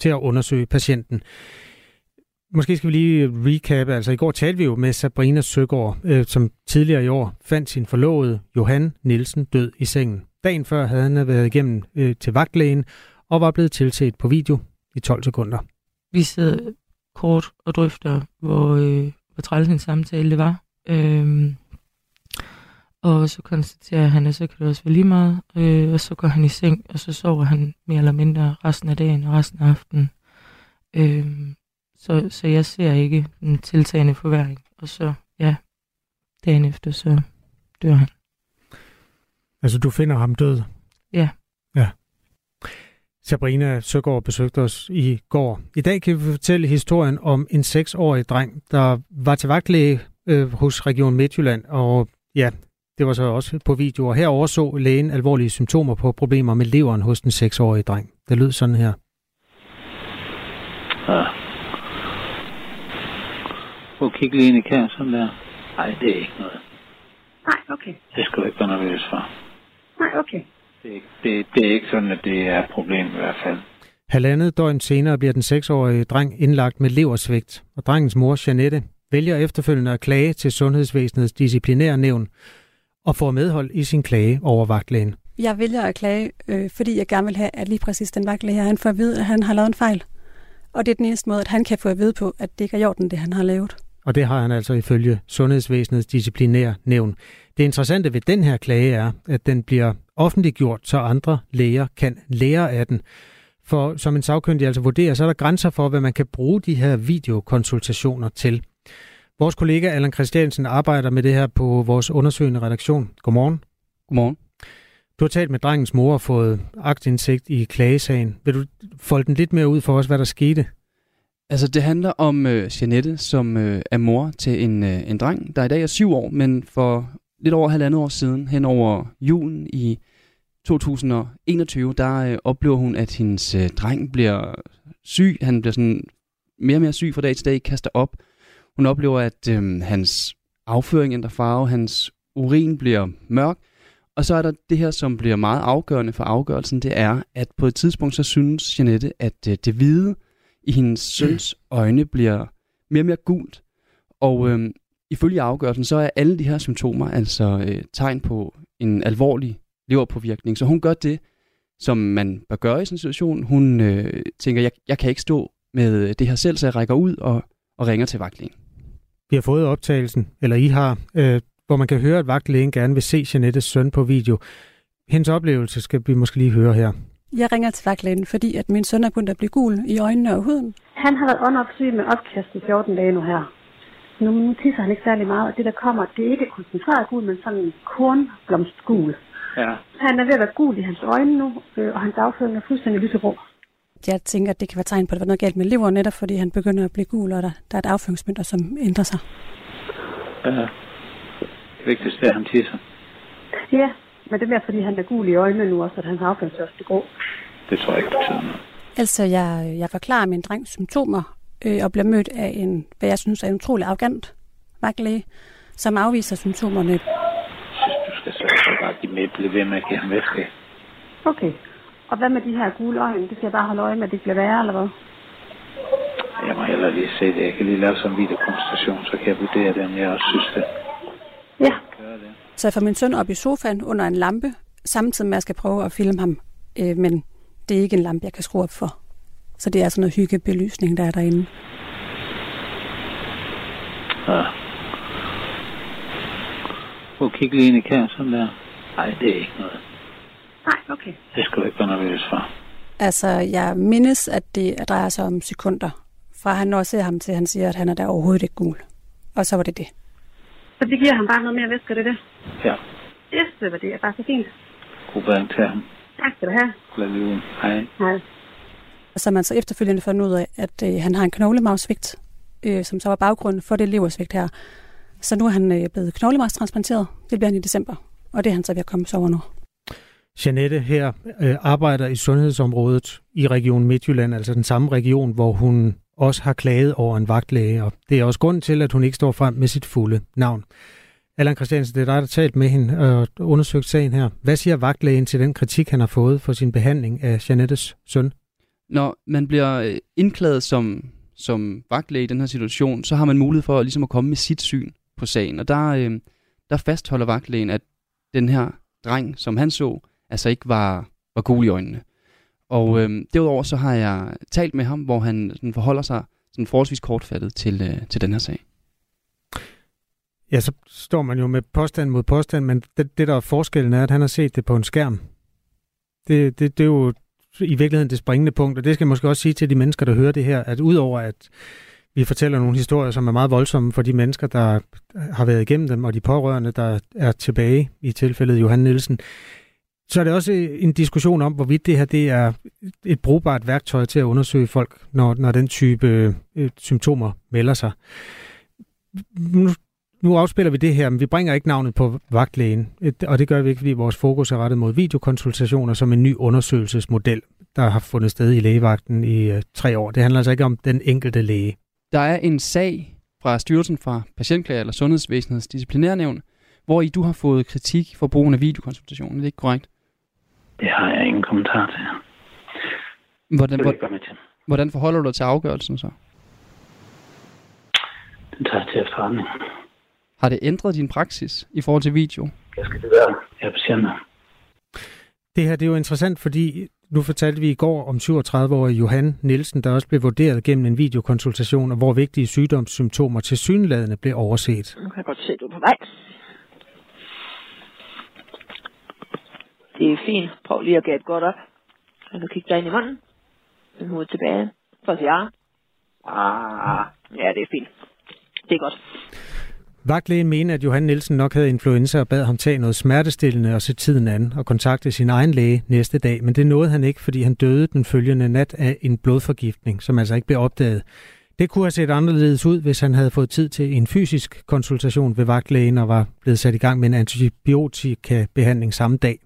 til at undersøge patienten. Måske skal vi lige recap. Altså i går talte vi jo med Sabrina Søgaard, øh, som tidligere i år fandt sin forlovede Johan Nielsen død i sengen. Dagen før havde han været igennem øh, til vagtlægen og var blevet tilset på video i 12 sekunder. Vi sidder kort og drøfter, hvor, øh, hvor træls en samtale det var. Øhm, og så konstaterer han, at så kan det også være lige meget. Øh, og så går han i seng, og så sover han mere eller mindre resten af dagen og resten af aftenen. Øh, så, så jeg ser ikke en tiltagende forværing. Og så, ja, dagen efter, så dør han. Altså, du finder ham død? Ja. Ja. Sabrina Søgaard besøgte os i går. I dag kan vi fortælle historien om en seksårig dreng, der var til vagtlæge øh, hos Region Midtjylland, og ja, det var så også på video. Og her overså lægen alvorlige symptomer på problemer med leveren hos den seksårige dreng. Det lød sådan her. Ja. Prøv at kigge lige ind i kassen der. Nej, det er ikke noget. Nej, okay. Det skal du ikke være nervøs for. Nej, okay. Det er, ikke, det, det er ikke sådan, at det er et problem i hvert fald. Halvandet døgn senere bliver den seksårige dreng indlagt med leversvigt, og drengens mor, Janette, vælger efterfølgende at klage til Sundhedsvæsenets disciplinære nævn og får medhold i sin klage over vagtlægen. Jeg vælger at klage, øh, fordi jeg gerne vil have, at lige præcis den vagtlæge her, han får at vide, at han har lavet en fejl. Og det er den eneste måde, at han kan få at vide på, at det ikke er i orden, det han har lavet. Og det har han altså ifølge Sundhedsvæsenets disciplinære nævn. Det interessante ved den her klage er, at den bliver offentliggjort, så andre læger kan lære af den. For som en sagkyndig altså vurderer, så er der grænser for, hvad man kan bruge de her videokonsultationer til. Vores kollega Allan Christiansen arbejder med det her på vores undersøgende redaktion. Godmorgen. Godmorgen. Du har talt med drengens mor og fået agtindsigt i klagesagen. Vil du folde den lidt mere ud for os, hvad der skete? Altså, det handler om øh, Janette, som øh, er mor til en, øh, en dreng, der i dag er syv år, men for lidt over halvandet år siden, hen over julen i 2021, der øh, oplever hun, at hendes øh, dreng bliver syg. Han bliver sådan mere og mere syg fra dag til dag, kaster op. Hun oplever, at øh, hans afføring ændrer farve, hans urin bliver mørk, og så er der det her, som bliver meget afgørende for afgørelsen, det er, at på et tidspunkt så synes Janette, at øh, det hvide i hendes (clears throat) søns øjne bliver mere og mere gult. Og øh, ifølge afgørelsen, så er alle de her symptomer altså øh, tegn på en alvorlig leverpåvirkning. Så hun gør det, som man bør gøre i sådan en situation. Hun øh, tænker, jeg, jeg kan ikke stå med det her selv, så jeg rækker ud og, og ringer til vagtlægen. Vi har fået optagelsen, eller I har, øh, hvor man kan høre, at vagtlægen gerne vil se Janettes søn på video. Hendes oplevelse skal vi måske lige høre her. Jeg ringer til vagtlægen, fordi at min søn er begyndt at blive gul i øjnene og huden. Han har været åndopsyg med opkast i 14 dage nu her. Nu, nu tisser han ikke særlig meget, og det der kommer, det er ikke koncentreret gul, men sådan en kornblomstgul. Ja. Han er ved at være gul i hans øjne nu, øh, og hans afføring er fuldstændig lyserå. Jeg tænker, at det kan være tegn på, at der var noget galt med lever, netop fordi han begynder at blive gul, og der, der er et afføringsmønter, som ændrer sig. Ja. Det vigtigste er, at han tisser. Ja, men det er mere, fordi han er gul i øjnene nu også, at afføring også er grå. Det tror jeg ikke betyder noget. Altså, jeg, jeg forklarer min drengs symptomer, øh, og bliver mødt af en, hvad jeg synes er en utrolig arrogant vagtlæge, som afviser symptomerne. Jeg synes, du skal så bare give med, blive ved med at give ham væske. Okay. Og hvad med de her gule øjne? Det skal jeg bare holde øje med, at det bliver værre, eller hvad? Jeg må heller lige se det. Jeg kan lige lave sådan en videokonsultation, så kan jeg vurdere det, om jeg også synes det. Jeg får min søn op i sofaen under en lampe, samtidig med at jeg skal prøve at filme ham. Øh, men det er ikke en lampe, jeg kan skrue op for. Så det er sådan noget hyggebelysning, der er derinde. Ja. Prøv at kigge lige ind i kassen der. Nej, det er ikke noget. Nej, okay. Det skal du ikke være nervøs for. Altså, jeg mindes, at det drejer sig om sekunder. Fra han når ser ham til, han siger, at han er der overhovedet ikke gul. Og så var det det. Så det giver ham bare noget mere væske, er det det? Ja. Yes, det var det. er bare så fint. God bedring til ham. Tak skal du have. Lad lige ud. Hej. Hej. Og så har man så efterfølgende fundet ud af, at øh, han har en knoglemavsvigt, øh, som så var baggrunden for det leversvigt her. Så nu er han øh, blevet knoglemavstransplanteret. Det bliver han i december. Og det er han så ved at komme så over nu. Janette her øh, arbejder i sundhedsområdet i Region Midtjylland, altså den samme region, hvor hun også har klaget over en vagtlæge, og det er også grund til, at hun ikke står frem med sit fulde navn. Allan Christiansen, det er dig, der har talt med hende og undersøgt sagen her. Hvad siger vagtlægen til den kritik, han har fået for sin behandling af Janettes søn? Når man bliver øh, indklaget som, som vagtlæge i den her situation, så har man mulighed for ligesom at komme med sit syn på sagen. Og der, øh, der fastholder vagtlægen, at den her dreng, som han så, altså ikke var, var gul i øjnene. Og øh, derudover så har jeg talt med ham, hvor han sådan forholder sig sådan forholdsvis kortfattet til, øh, til den her sag. Ja, så står man jo med påstand mod påstand, men det, det der er forskellen er, at han har set det på en skærm. Det, det, det er jo i virkeligheden det springende punkt, og det skal jeg måske også sige til de mennesker, der hører det her, at udover at vi fortæller nogle historier, som er meget voldsomme for de mennesker, der har været igennem dem, og de pårørende, der er tilbage i tilfældet Johan Nielsen, så er det også en diskussion om, hvorvidt det her det er et brugbart værktøj til at undersøge folk, når, når den type øh, symptomer melder sig. Nu, nu afspiller vi det her, men vi bringer ikke navnet på vagtlægen, og det gør vi ikke, fordi vores fokus er rettet mod videokonsultationer som en ny undersøgelsesmodel, der har fundet sted i lægevagten i øh, tre år. Det handler altså ikke om den enkelte læge. Der er en sag fra Styrelsen for Patientklager eller Sundhedsvæsenets disciplinærnævn, hvor I du har fået kritik for brugen af videokonsultationen. Er ikke korrekt? Det har jeg ingen kommentar til. Hvordan, Det vil jeg hvor, ikke være med til. hvordan forholder du dig til afgørelsen så? Den tager jeg til efterretning. Har det ændret din praksis i forhold til video? Jeg skal det være. Jeg er patienter. Det her det er jo interessant, fordi nu fortalte vi i går om 37-årige Johan Nielsen, der også blev vurderet gennem en videokonsultation, og hvor vigtige sygdomssymptomer til synladende blev overset. Nu kan jeg godt se, at du er på vej. Det er fint. Prøv lige at gætte godt op. Og du kigge dig ind i munden. Med hovedet tilbage. For at sige ja. Ah, ja, det er fint. Det er godt. Vagtlægen mener, at Johan Nielsen nok havde influenza og bad ham tage noget smertestillende og se tiden an og kontakte sin egen læge næste dag, men det nåede han ikke, fordi han døde den følgende nat af en blodforgiftning, som altså ikke blev opdaget. Det kunne have set anderledes ud, hvis han havde fået tid til en fysisk konsultation ved vagtlægen og var blevet sat i gang med en antibiotikabehandling samme dag.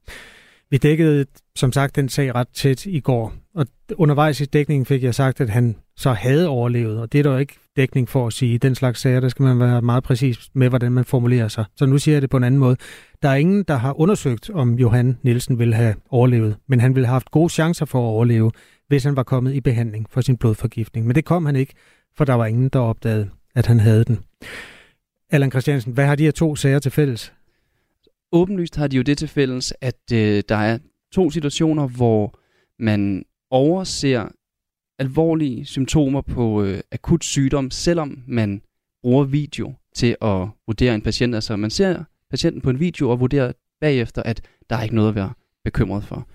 Vi dækkede som sagt den sag ret tæt i går, og undervejs i dækningen fik jeg sagt, at han så havde overlevet, og det er der jo ikke dækning for at sige. I den slags sager, der skal man være meget præcis med, hvordan man formulerer sig. Så nu siger jeg det på en anden måde. Der er ingen, der har undersøgt, om Johan Nielsen ville have overlevet, men han ville have haft gode chancer for at overleve, hvis han var kommet i behandling for sin blodforgiftning. Men det kom han ikke, for der var ingen, der opdagede, at han havde den. Allan Christiansen, hvad har de her to sager til fælles? Åbenlyst har de jo det til fælles, at øh, der er to situationer, hvor man overser alvorlige symptomer på øh, akut sygdom, selvom man bruger video til at vurdere en patient. Altså man ser patienten på en video og vurderer bagefter, at der er ikke noget at være bekymret for.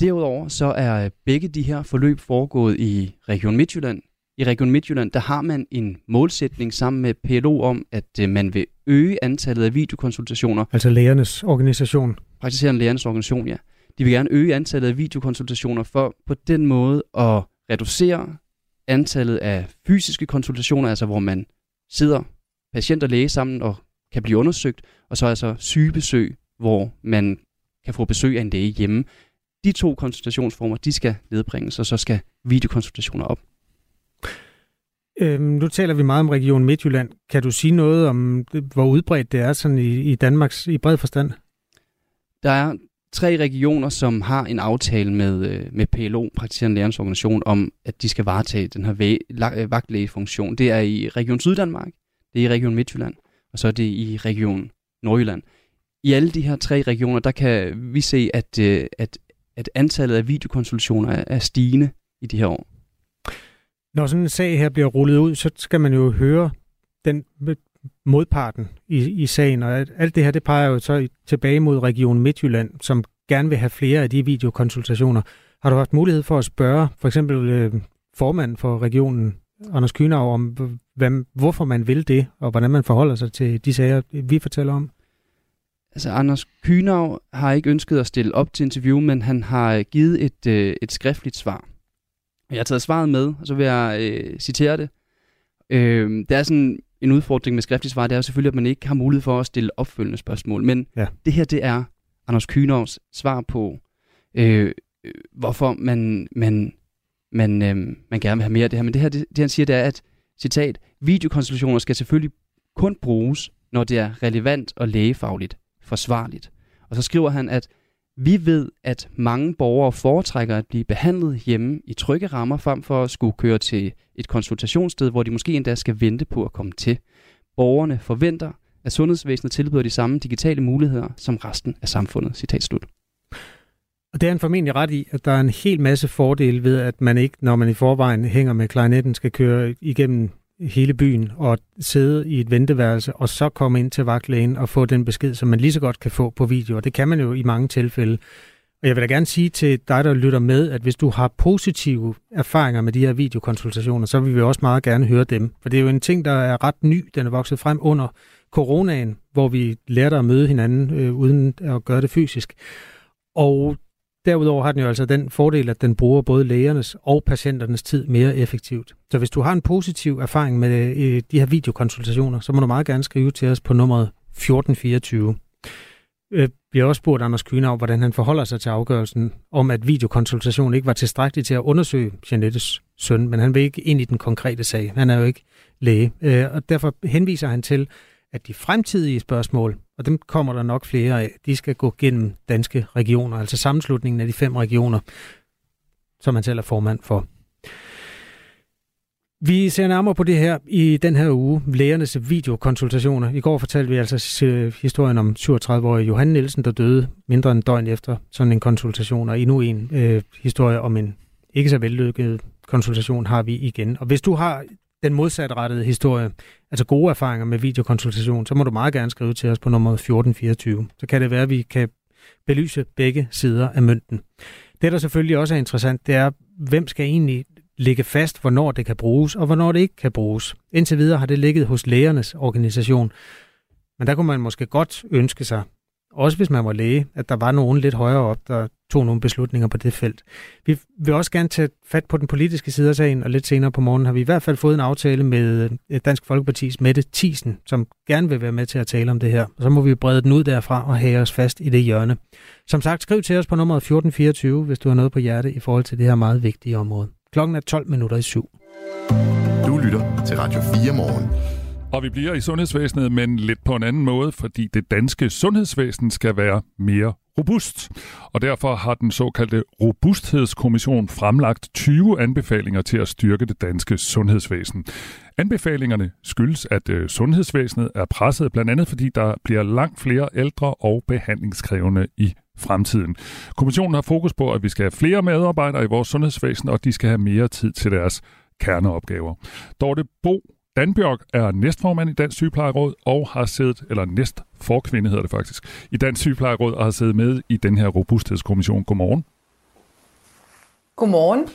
Derudover så er øh, begge de her forløb foregået i Region Midtjylland. I Region Midtjylland, der har man en målsætning sammen med PLO om, at øh, man vil øge antallet af videokonsultationer. Altså lægernes organisation. Praktiserende lægernes organisation, ja. De vil gerne øge antallet af videokonsultationer for på den måde at reducere antallet af fysiske konsultationer, altså hvor man sidder patient og læge sammen og kan blive undersøgt, og så altså sygebesøg, hvor man kan få besøg af en læge hjemme. De to konsultationsformer, de skal nedbringes, og så skal videokonsultationer op. Øhm, nu taler vi meget om Region Midtjylland. Kan du sige noget om, øh, hvor udbredt det er sådan i, i Danmarks i bred forstand? Der er tre regioner, som har en aftale med, øh, med PLO, Praktiserende Lærernes Organisation, om, at de skal varetage den her væ- øh, vagtlægefunktion. Det er i Region Syddanmark, det er i Region Midtjylland, og så er det i Region Nordjylland. I alle de her tre regioner, der kan vi se, at, at, at antallet af videokonsultationer er, er stigende i de her år. Når sådan en sag her bliver rullet ud, så skal man jo høre den modparten i, i sagen, og alt det her, det peger jo så tilbage mod Region Midtjylland, som gerne vil have flere af de videokonsultationer. Har du haft mulighed for at spørge for eksempel øh, formanden for regionen, Anders Kynav, om hvad, hvorfor man vil det, og hvordan man forholder sig til de sager, vi fortæller om? Altså, Anders Kynav har ikke ønsket at stille op til interview, men han har givet et, øh, et skriftligt svar. Jeg har taget svaret med, og så vil jeg øh, citere det. Øh, det er sådan en udfordring med skriftligt svar, det er jo selvfølgelig, at man ikke har mulighed for at stille opfølgende spørgsmål. Men ja. det her, det er Anders Kynovs svar på, øh, hvorfor man, man, man, øh, man gerne vil have mere af det her. Men det her, det, det han siger, det er, at citat, videokonsultationer skal selvfølgelig kun bruges, når det er relevant og lægefagligt forsvarligt. Og så skriver han, at vi ved, at mange borgere foretrækker at blive behandlet hjemme i trygge rammer, frem for at skulle køre til et konsultationssted, hvor de måske endda skal vente på at komme til. Borgerne forventer, at sundhedsvæsenet tilbyder de samme digitale muligheder som resten af samfundet. Citat slut. Og det er han formentlig ret i, at der er en hel masse fordele ved, at man ikke, når man i forvejen hænger med klarinetten, skal køre igennem hele byen og sidde i et venteværelse, og så komme ind til vagtlægen og få den besked, som man lige så godt kan få på video. Og det kan man jo i mange tilfælde. Og jeg vil da gerne sige til dig, der lytter med, at hvis du har positive erfaringer med de her videokonsultationer, så vil vi også meget gerne høre dem. For det er jo en ting, der er ret ny. Den er vokset frem under coronaen, hvor vi lærte at møde hinanden øh, uden at gøre det fysisk. Og Derudover har den jo altså den fordel, at den bruger både lægernes og patienternes tid mere effektivt. Så hvis du har en positiv erfaring med øh, de her videokonsultationer, så må du meget gerne skrive til os på nummeret 1424. Øh, vi har også spurgt Anders Kynav, hvordan han forholder sig til afgørelsen om, at videokonsultation ikke var tilstrækkelig til at undersøge Janettes søn, men han vil ikke ind i den konkrete sag. Han er jo ikke læge, øh, og derfor henviser han til, at de fremtidige spørgsmål, og dem kommer der nok flere af, de skal gå gennem danske regioner, altså sammenslutningen af de fem regioner, som man selv er formand for. Vi ser nærmere på det her i den her uge, lægernes videokonsultationer. I går fortalte vi altså øh, historien om 37-årige Johan Nielsen, der døde mindre end døgn efter sådan en konsultation, og endnu en øh, historie om en ikke så vellykket konsultation har vi igen. Og hvis du har den modsatrettede historie, altså gode erfaringer med videokonsultation, så må du meget gerne skrive til os på nummer 1424. Så kan det være, at vi kan belyse begge sider af mønten. Det, der selvfølgelig også er interessant, det er, hvem skal egentlig ligge fast, hvornår det kan bruges, og hvornår det ikke kan bruges. Indtil videre har det ligget hos lægernes organisation. Men der kunne man måske godt ønske sig, også hvis man var læge, at der var nogen lidt højere op, der tog nogle beslutninger på det felt. Vi vil også gerne tage fat på den politiske side af sagen, og lidt senere på morgen har vi i hvert fald fået en aftale med øh, Dansk Folkepartis Mette Thiesen, som gerne vil være med til at tale om det her. Og så må vi brede den ud derfra og have os fast i det hjørne. Som sagt, skriv til os på nummeret 1424, hvis du har noget på hjerte i forhold til det her meget vigtige område. Klokken er 12 minutter i syv. Du lytter til Radio 4 morgen. Og vi bliver i sundhedsvæsenet, men lidt på en anden måde, fordi det danske sundhedsvæsen skal være mere robust. Og derfor har den såkaldte Robusthedskommission fremlagt 20 anbefalinger til at styrke det danske sundhedsvæsen. Anbefalingerne skyldes, at øh, sundhedsvæsenet er presset, blandt andet fordi der bliver langt flere ældre og behandlingskrævende i fremtiden. Kommissionen har fokus på, at vi skal have flere medarbejdere i vores sundhedsvæsen, og de skal have mere tid til deres kerneopgaver. Dorte Bo Danbjørg er næstformand i Dansk Sygeplejeråd og har siddet, eller næst forkvinde hedder det faktisk, i Dansk Sygeplejeråd og har siddet med i den her robusthedskommission. Godmorgen. Godmorgen.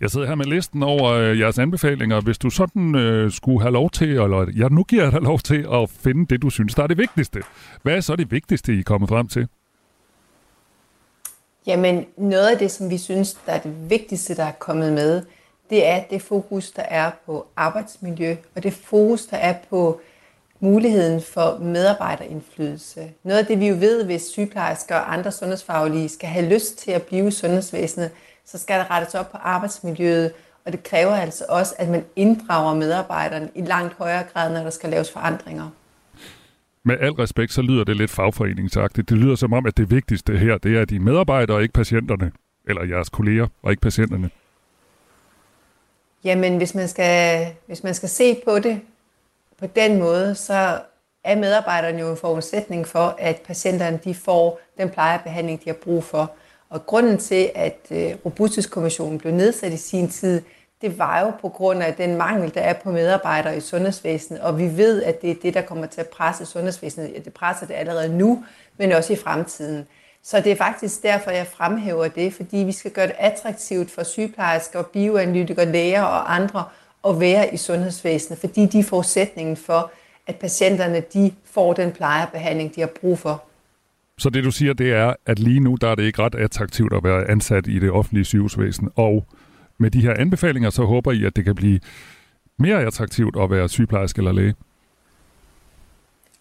Jeg sidder her med listen over øh, jeres anbefalinger. Hvis du sådan øh, skulle have lov til, eller ja, nu giver jeg dig lov til at finde det, du synes, der er det vigtigste. Hvad er så det vigtigste, I er kommet frem til? Jamen, noget af det, som vi synes, der er det vigtigste, der er kommet med, det er det fokus, der er på arbejdsmiljø, og det fokus, der er på muligheden for medarbejderindflydelse. Noget af det, vi jo ved, hvis sygeplejersker og andre sundhedsfaglige skal have lyst til at blive i sundhedsvæsenet, så skal der rettes op på arbejdsmiljøet, og det kræver altså også, at man inddrager medarbejderne i langt højere grad, når der skal laves forandringer. Med al respekt, så lyder det lidt fagforeningsagtigt. Det lyder som om, at det vigtigste her, det er de medarbejdere og ikke patienterne. Eller jeres kolleger og ikke patienterne. Jamen, hvis man skal, hvis man skal se på det på den måde, så er medarbejderne jo en forudsætning for, at patienterne de får den plejebehandling, de har brug for. Og grunden til, at øh, Robusthedskommissionen blev nedsat i sin tid, det var jo på grund af den mangel, der er på medarbejdere i sundhedsvæsenet, og vi ved, at det er det, der kommer til at presse sundhedsvæsenet. Det presser det allerede nu, men også i fremtiden. Så det er faktisk derfor, jeg fremhæver det, fordi vi skal gøre det attraktivt for sygeplejersker, bioanalytikere, læger og andre at være i sundhedsvæsenet, fordi de er forudsætningen for, at patienterne de får den plejebehandling, de har brug for. Så det du siger, det er, at lige nu der er det ikke ret attraktivt at være ansat i det offentlige sygehusvæsen, og med de her anbefalinger, så håber I, at det kan blive mere attraktivt at være sygeplejerske eller læge?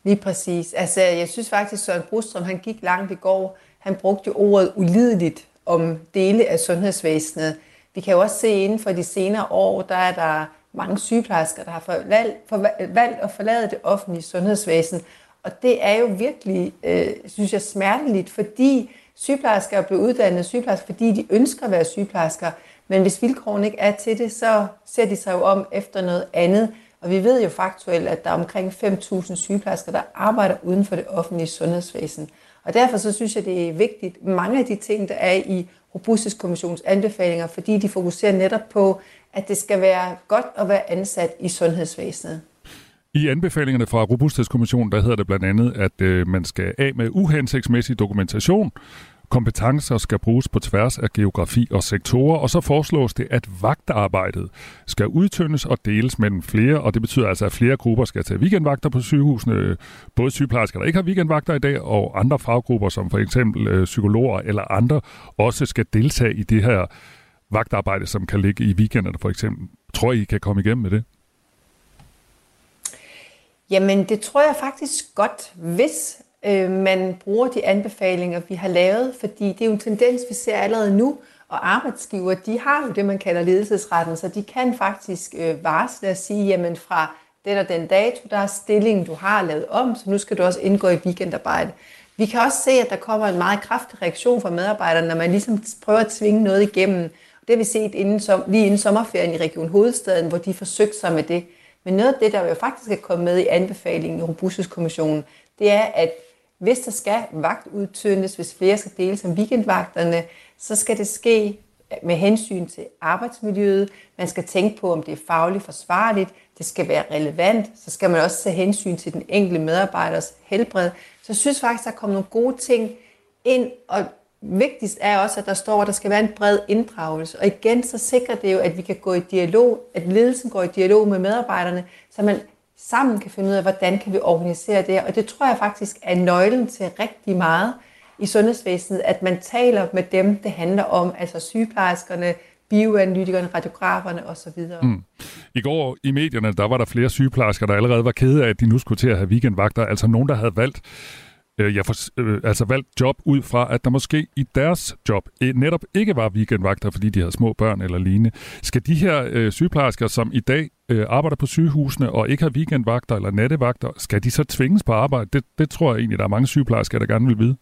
Lige præcis. Altså, jeg synes faktisk, at Søren Brostrøm, han gik langt i går. Han brugte ordet ulideligt om dele af sundhedsvæsenet. Vi kan jo også se inden for de senere år, der er der mange sygeplejersker, der har valgt, for, valgt at forlade det offentlige sundhedsvæsen. Og det er jo virkelig, øh, synes jeg, smerteligt, fordi sygeplejersker er blevet uddannet sygeplejersker, fordi de ønsker at være sygeplejersker. Men hvis vilkårene ikke er til det, så ser de sig jo om efter noget andet. Og vi ved jo faktuelt, at der er omkring 5.000 sygeplejersker, der arbejder uden for det offentlige sundhedsvæsen. Og derfor så synes jeg, det er vigtigt, mange af de ting, der er i Robusthedskommissions anbefalinger, fordi de fokuserer netop på, at det skal være godt at være ansat i sundhedsvæsenet. I anbefalingerne fra Robusthedskommissionen, der hedder det blandt andet, at øh, man skal af med uhensigtsmæssig dokumentation, Kompetencer skal bruges på tværs af geografi og sektorer, og så foreslås det, at vagtarbejdet skal udtyndes og deles mellem flere, og det betyder altså, at flere grupper skal tage weekendvagter på sygehusene, øh, både sygeplejersker, der ikke har weekendvagter i dag, og andre faggrupper, som for eksempel øh, psykologer eller andre, også skal deltage i det her vagtarbejde, som kan ligge i weekenderne for eksempel. Tror I, I kan komme igennem med det? Jamen, det tror jeg faktisk godt, hvis øh, man bruger de anbefalinger, vi har lavet, fordi det er jo en tendens, vi ser allerede nu, og arbejdsgiver, de har jo det, man kalder ledelsesretten, så de kan faktisk øh, varsle og sige, jamen fra den og den dato, der er stillingen, du har lavet om, så nu skal du også indgå i weekendarbejde. Vi kan også se, at der kommer en meget kraftig reaktion fra medarbejderne, når man ligesom prøver at tvinge noget igennem. Det har vi set inden som, lige inden sommerferien i Region Hovedstaden, hvor de forsøgte sig med det. Men noget af det, der jo faktisk er kommet med i anbefalingen i Robusthedskommissionen, det er, at hvis der skal vagtudtyndes, hvis flere skal dele som weekendvagterne, så skal det ske med hensyn til arbejdsmiljøet. Man skal tænke på, om det er fagligt forsvarligt. Det skal være relevant. Så skal man også tage hensyn til den enkelte medarbejders helbred. Så jeg synes faktisk, der kommer nogle gode ting ind, og vigtigst er også, at der står, at der skal være en bred inddragelse. Og igen, så sikrer det jo, at vi kan gå i dialog, at ledelsen går i dialog med medarbejderne, så man sammen kan finde ud af, hvordan kan vi organisere det. Og det tror jeg faktisk er nøglen til rigtig meget i sundhedsvæsenet, at man taler med dem, det handler om, altså sygeplejerskerne, bioanalytikerne, radiograferne osv. Mm. I går i medierne, der var der flere sygeplejersker, der allerede var kede af, at de nu skulle til at have weekendvagter. Altså nogen, der havde valgt øh, jeg for, øh, altså valgt job ud fra, at der måske i deres job øh, netop ikke var weekendvagter, fordi de havde små børn eller lignende. Skal de her øh, sygeplejersker, som i dag øh, arbejder på sygehusene og ikke har weekendvagter eller nattevagter, skal de så tvinges på arbejde? Det, det tror jeg egentlig, der er mange sygeplejersker, der gerne vil vide.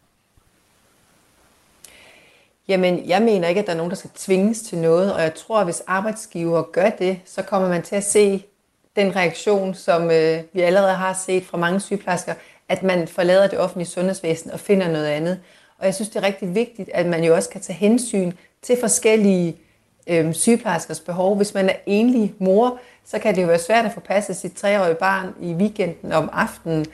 Jamen, jeg mener ikke, at der er nogen, der skal tvinges til noget, og jeg tror, at hvis arbejdsgiver gør det, så kommer man til at se den reaktion, som øh, vi allerede har set fra mange sygeplejersker, at man forlader det offentlige sundhedsvæsen og finder noget andet. Og jeg synes, det er rigtig vigtigt, at man jo også kan tage hensyn til forskellige øh, sygeplejerskers behov. Hvis man er enlig mor, så kan det jo være svært at få passet sit treårige barn i weekenden om aftenen.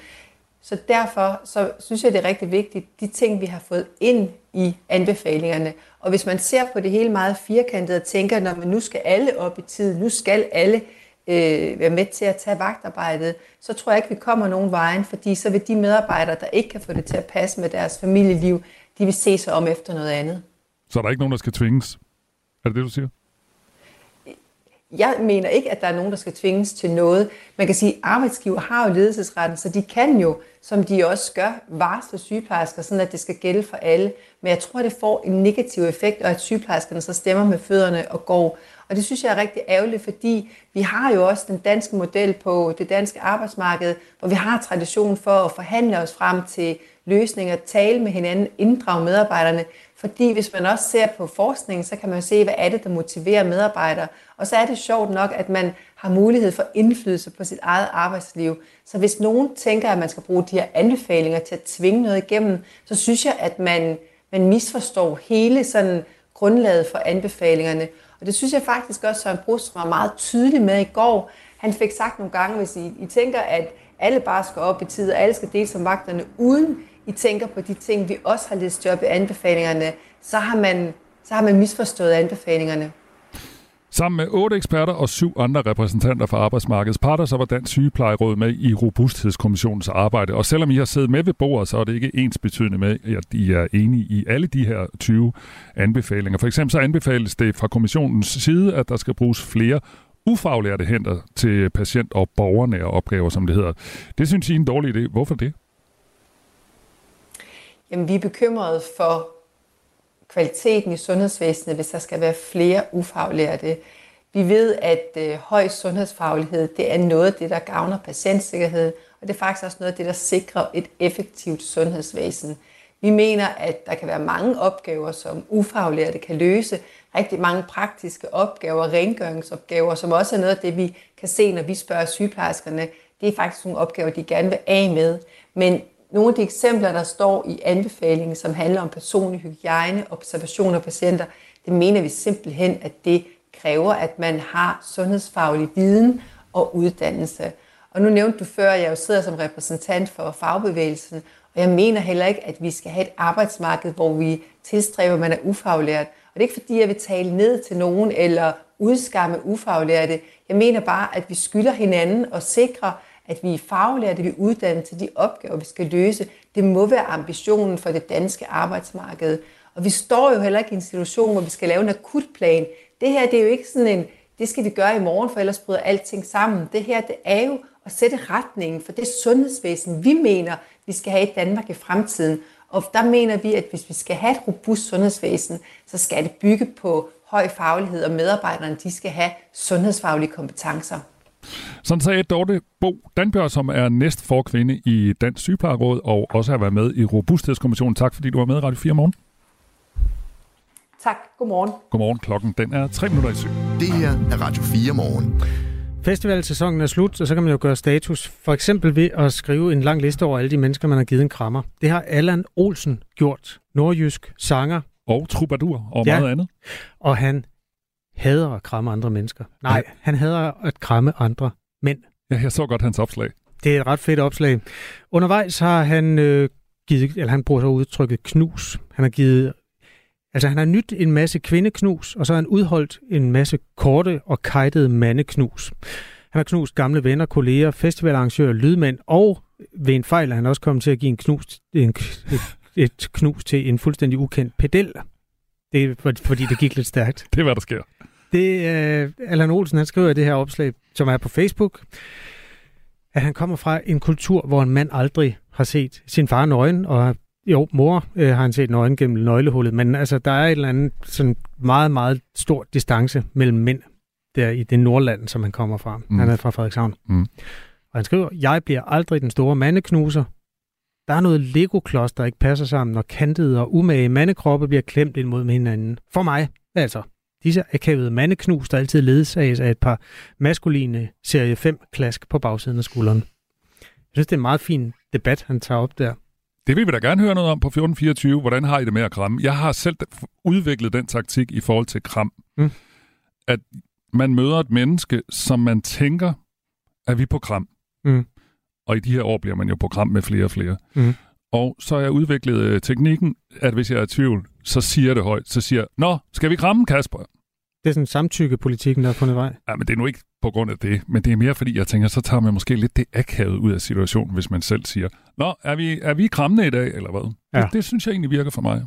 Så derfor så synes jeg, det er rigtig vigtigt, de ting, vi har fået ind i anbefalingerne. Og hvis man ser på det hele meget firkantet og tænker, når man nu skal alle op i tid, nu skal alle øh, være med til at tage vagtarbejdet, så tror jeg ikke, vi kommer nogen vejen, fordi så vil de medarbejdere, der ikke kan få det til at passe med deres familieliv, de vil se sig om efter noget andet. Så er der ikke nogen, der skal tvinges? Er det det, du siger? Jeg mener ikke, at der er nogen, der skal tvinges til noget. Man kan sige, at arbejdsgiver har jo ledelsesretten, så de kan jo, som de også gør, varsle sygeplejersker, sådan at det skal gælde for alle. Men jeg tror, det får en negativ effekt, og at sygeplejerskerne så stemmer med fødderne og går. Og det synes jeg er rigtig ærgerligt, fordi vi har jo også den danske model på det danske arbejdsmarked, hvor vi har tradition for at forhandle os frem til løsninger, tale med hinanden, inddrage medarbejderne. Fordi hvis man også ser på forskningen, så kan man se, hvad er det, der motiverer medarbejdere. Og så er det sjovt nok, at man har mulighed for indflydelse på sit eget arbejdsliv. Så hvis nogen tænker, at man skal bruge de her anbefalinger til at tvinge noget igennem, så synes jeg, at man, man misforstår hele sådan grundlaget for anbefalingerne. Og det synes jeg faktisk også, Søren Brust var meget tydelig med i går. Han fik sagt nogle gange, hvis I, I tænker, at alle bare skal op i tid, og alle skal dele som vagterne, uden I tænker på de ting, vi også har listet op i anbefalingerne, så har man, så har man misforstået anbefalingerne. Sammen med otte eksperter og syv andre repræsentanter fra arbejdsmarkedets parter, så var Dansk Sygeplejeråd med i Robusthedskommissionens arbejde. Og selvom I har siddet med ved bordet, så er det ikke ens betydende med, at I er enige i alle de her 20 anbefalinger. For eksempel så anbefales det fra kommissionens side, at der skal bruges flere ufaglærte hænder til patient- og borgernære opgaver, som det hedder. Det synes I er en dårlig idé. Hvorfor det? Jamen, vi er bekymrede for kvaliteten i sundhedsvæsenet, hvis der skal være flere ufaglærte. Vi ved, at øh, høj sundhedsfaglighed, det er noget af det, der gavner patientsikkerhed, og det er faktisk også noget af det, der sikrer et effektivt sundhedsvæsen. Vi mener, at der kan være mange opgaver, som ufaglærte kan løse. Rigtig mange praktiske opgaver, rengøringsopgaver, som også er noget af det, vi kan se, når vi spørger sygeplejerskerne. Det er faktisk nogle opgaver, de gerne vil af med. Men nogle af de eksempler, der står i anbefalingen, som handler om personlig hygiejne, observation af patienter, det mener vi simpelthen, at det kræver, at man har sundhedsfaglig viden og uddannelse. Og nu nævnte du før, at jeg jo sidder som repræsentant for fagbevægelsen, og jeg mener heller ikke, at vi skal have et arbejdsmarked, hvor vi tilstræber, at man er ufaglært. Og det er ikke fordi, jeg vil tale ned til nogen eller udskamme ufaglærte. Jeg mener bare, at vi skylder hinanden og sikre, at vi er faglærte, vi er uddannet til de opgaver, vi skal løse. Det må være ambitionen for det danske arbejdsmarked. Og vi står jo heller ikke i en situation, hvor vi skal lave en akutplan. Det her, det er jo ikke sådan en, det skal vi gøre i morgen, for ellers bryder alting sammen. Det her, det er jo at sætte retningen for det sundhedsvæsen, vi mener, vi skal have i Danmark i fremtiden. Og der mener vi, at hvis vi skal have et robust sundhedsvæsen, så skal det bygge på høj faglighed, og medarbejderne de skal have sundhedsfaglige kompetencer. Sådan sagde Dorte Bo Danbjørg, som er næst for kvinde i Dansk Sygeplejeråd, og også har været med i Robusthedskommissionen. Tak fordi du var med i Radio 4 morgen. Tak. Godmorgen. Godmorgen. Klokken den er 3 minutter i syv. Det her er Radio 4 morgen. Festivalsæsonen er slut, og så kan man jo gøre status. For eksempel ved at skrive en lang liste over alle de mennesker, man har givet en krammer. Det har Allan Olsen gjort. Nordjysk sanger. Og troubadour og Ja. meget andet. Og han hader at kramme andre mennesker. Nej, han hader at kramme andre mænd. Ja, jeg så godt hans opslag. Det er et ret fedt opslag. Undervejs har han øh, givet, eller han bruger så udtrykket knus. Han har givet, altså han har nyt en masse kvindeknus, og så har han udholdt en masse korte og kajtede mandeknus. Han har knust gamle venner, kolleger, festivalarrangører, lydmænd, og ved en fejl er han også kommet til at give en knus, en, et knus til en fuldstændig ukendt pedel. Det er for- fordi, det gik lidt stærkt. (laughs) Det er, hvad der sker. Det uh, Allan Olsen, han skriver i det her opslag, som er på Facebook, at han kommer fra en kultur, hvor en mand aldrig har set sin far nøgen, og jo, mor øh, har han set nøgen gennem nøglehullet, men altså, der er et eller andet sådan meget, meget stor distance mellem mænd der i det nordland, som han kommer fra. Mm. Han er fra Frederikshavn. Mm. Og han skriver, jeg bliver aldrig den store mandeknuser. Der er noget Lego-klods, der ikke passer sammen, når kantede og umage mandekroppe bliver klemt ind mod hinanden. For mig, altså. Disse akavede mandeknus, der altid ledsages af et par maskuline serie 5-klask på bagsiden af skulderen. Jeg synes, det er en meget fin debat, han tager op der. Det vil vi da gerne høre noget om på 1424. Hvordan har I det med at kramme? Jeg har selv udviklet den taktik i forhold til kram. Mm. At man møder et menneske, som man tænker, er vi på kram. Mm. Og i de her år bliver man jo på kram med flere og flere. Mm. Og så har jeg udviklet øh, teknikken, at hvis jeg er i tvivl, så siger det højt. Så siger jeg, Nå, skal vi kramme, Kasper? Det er sådan samtykkepolitikken, der er fundet vej. Ja, men det er nu ikke på grund af det, men det er mere fordi, jeg tænker, så tager man måske lidt det akavet ud af situationen, hvis man selv siger, Nå, er vi, er vi krammende i dag, eller hvad? Ja. Det, det synes jeg egentlig virker for mig.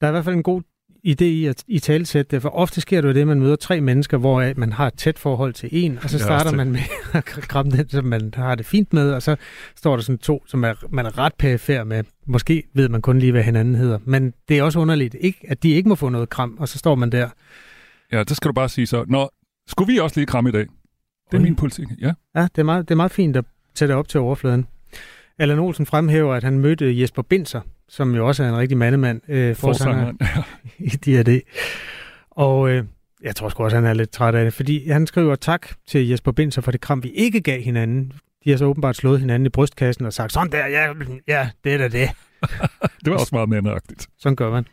Der er i hvert fald en god idé i at i talsætte det, for ofte sker det jo det, at man møder tre mennesker, hvor man har et tæt forhold til en, og så er starter man med (laughs) at kramme den, som man har det fint med, og så står der sådan to, som er, man er ret perifær med. Måske ved man kun lige, hvad hinanden hedder. Men det er også underligt, ikke, at de ikke må få noget kram, og så står man der. Ja, det skal du bare sige så. Nå, skulle vi også lige kramme i dag? Det er min politik, ja. Ja, det er meget, det er meget fint at tage det op til overfladen. Allan Olsen fremhæver, at han mødte Jesper Binser, som jo også er en rigtig mandemand, øh, forsanger (laughs) i D&D. Og øh, jeg tror sgu også, han er lidt træt af det, fordi han skriver tak til Jesper Binser for det kram, vi ikke gav hinanden. De har så åbenbart slået hinanden i brystkassen og sagt, sådan der, ja, ja det er da det. (laughs) det var også meget mandagtigt. Sådan gør man.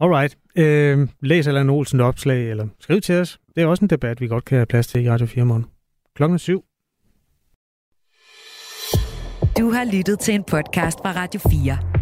Alright. Øh, læs Allan Olsen opslag, eller skriv til os. Det er også en debat, vi godt kan have plads til i Radio 4 morgen. Klokken 7. Du har lyttet til en podcast fra Radio 4.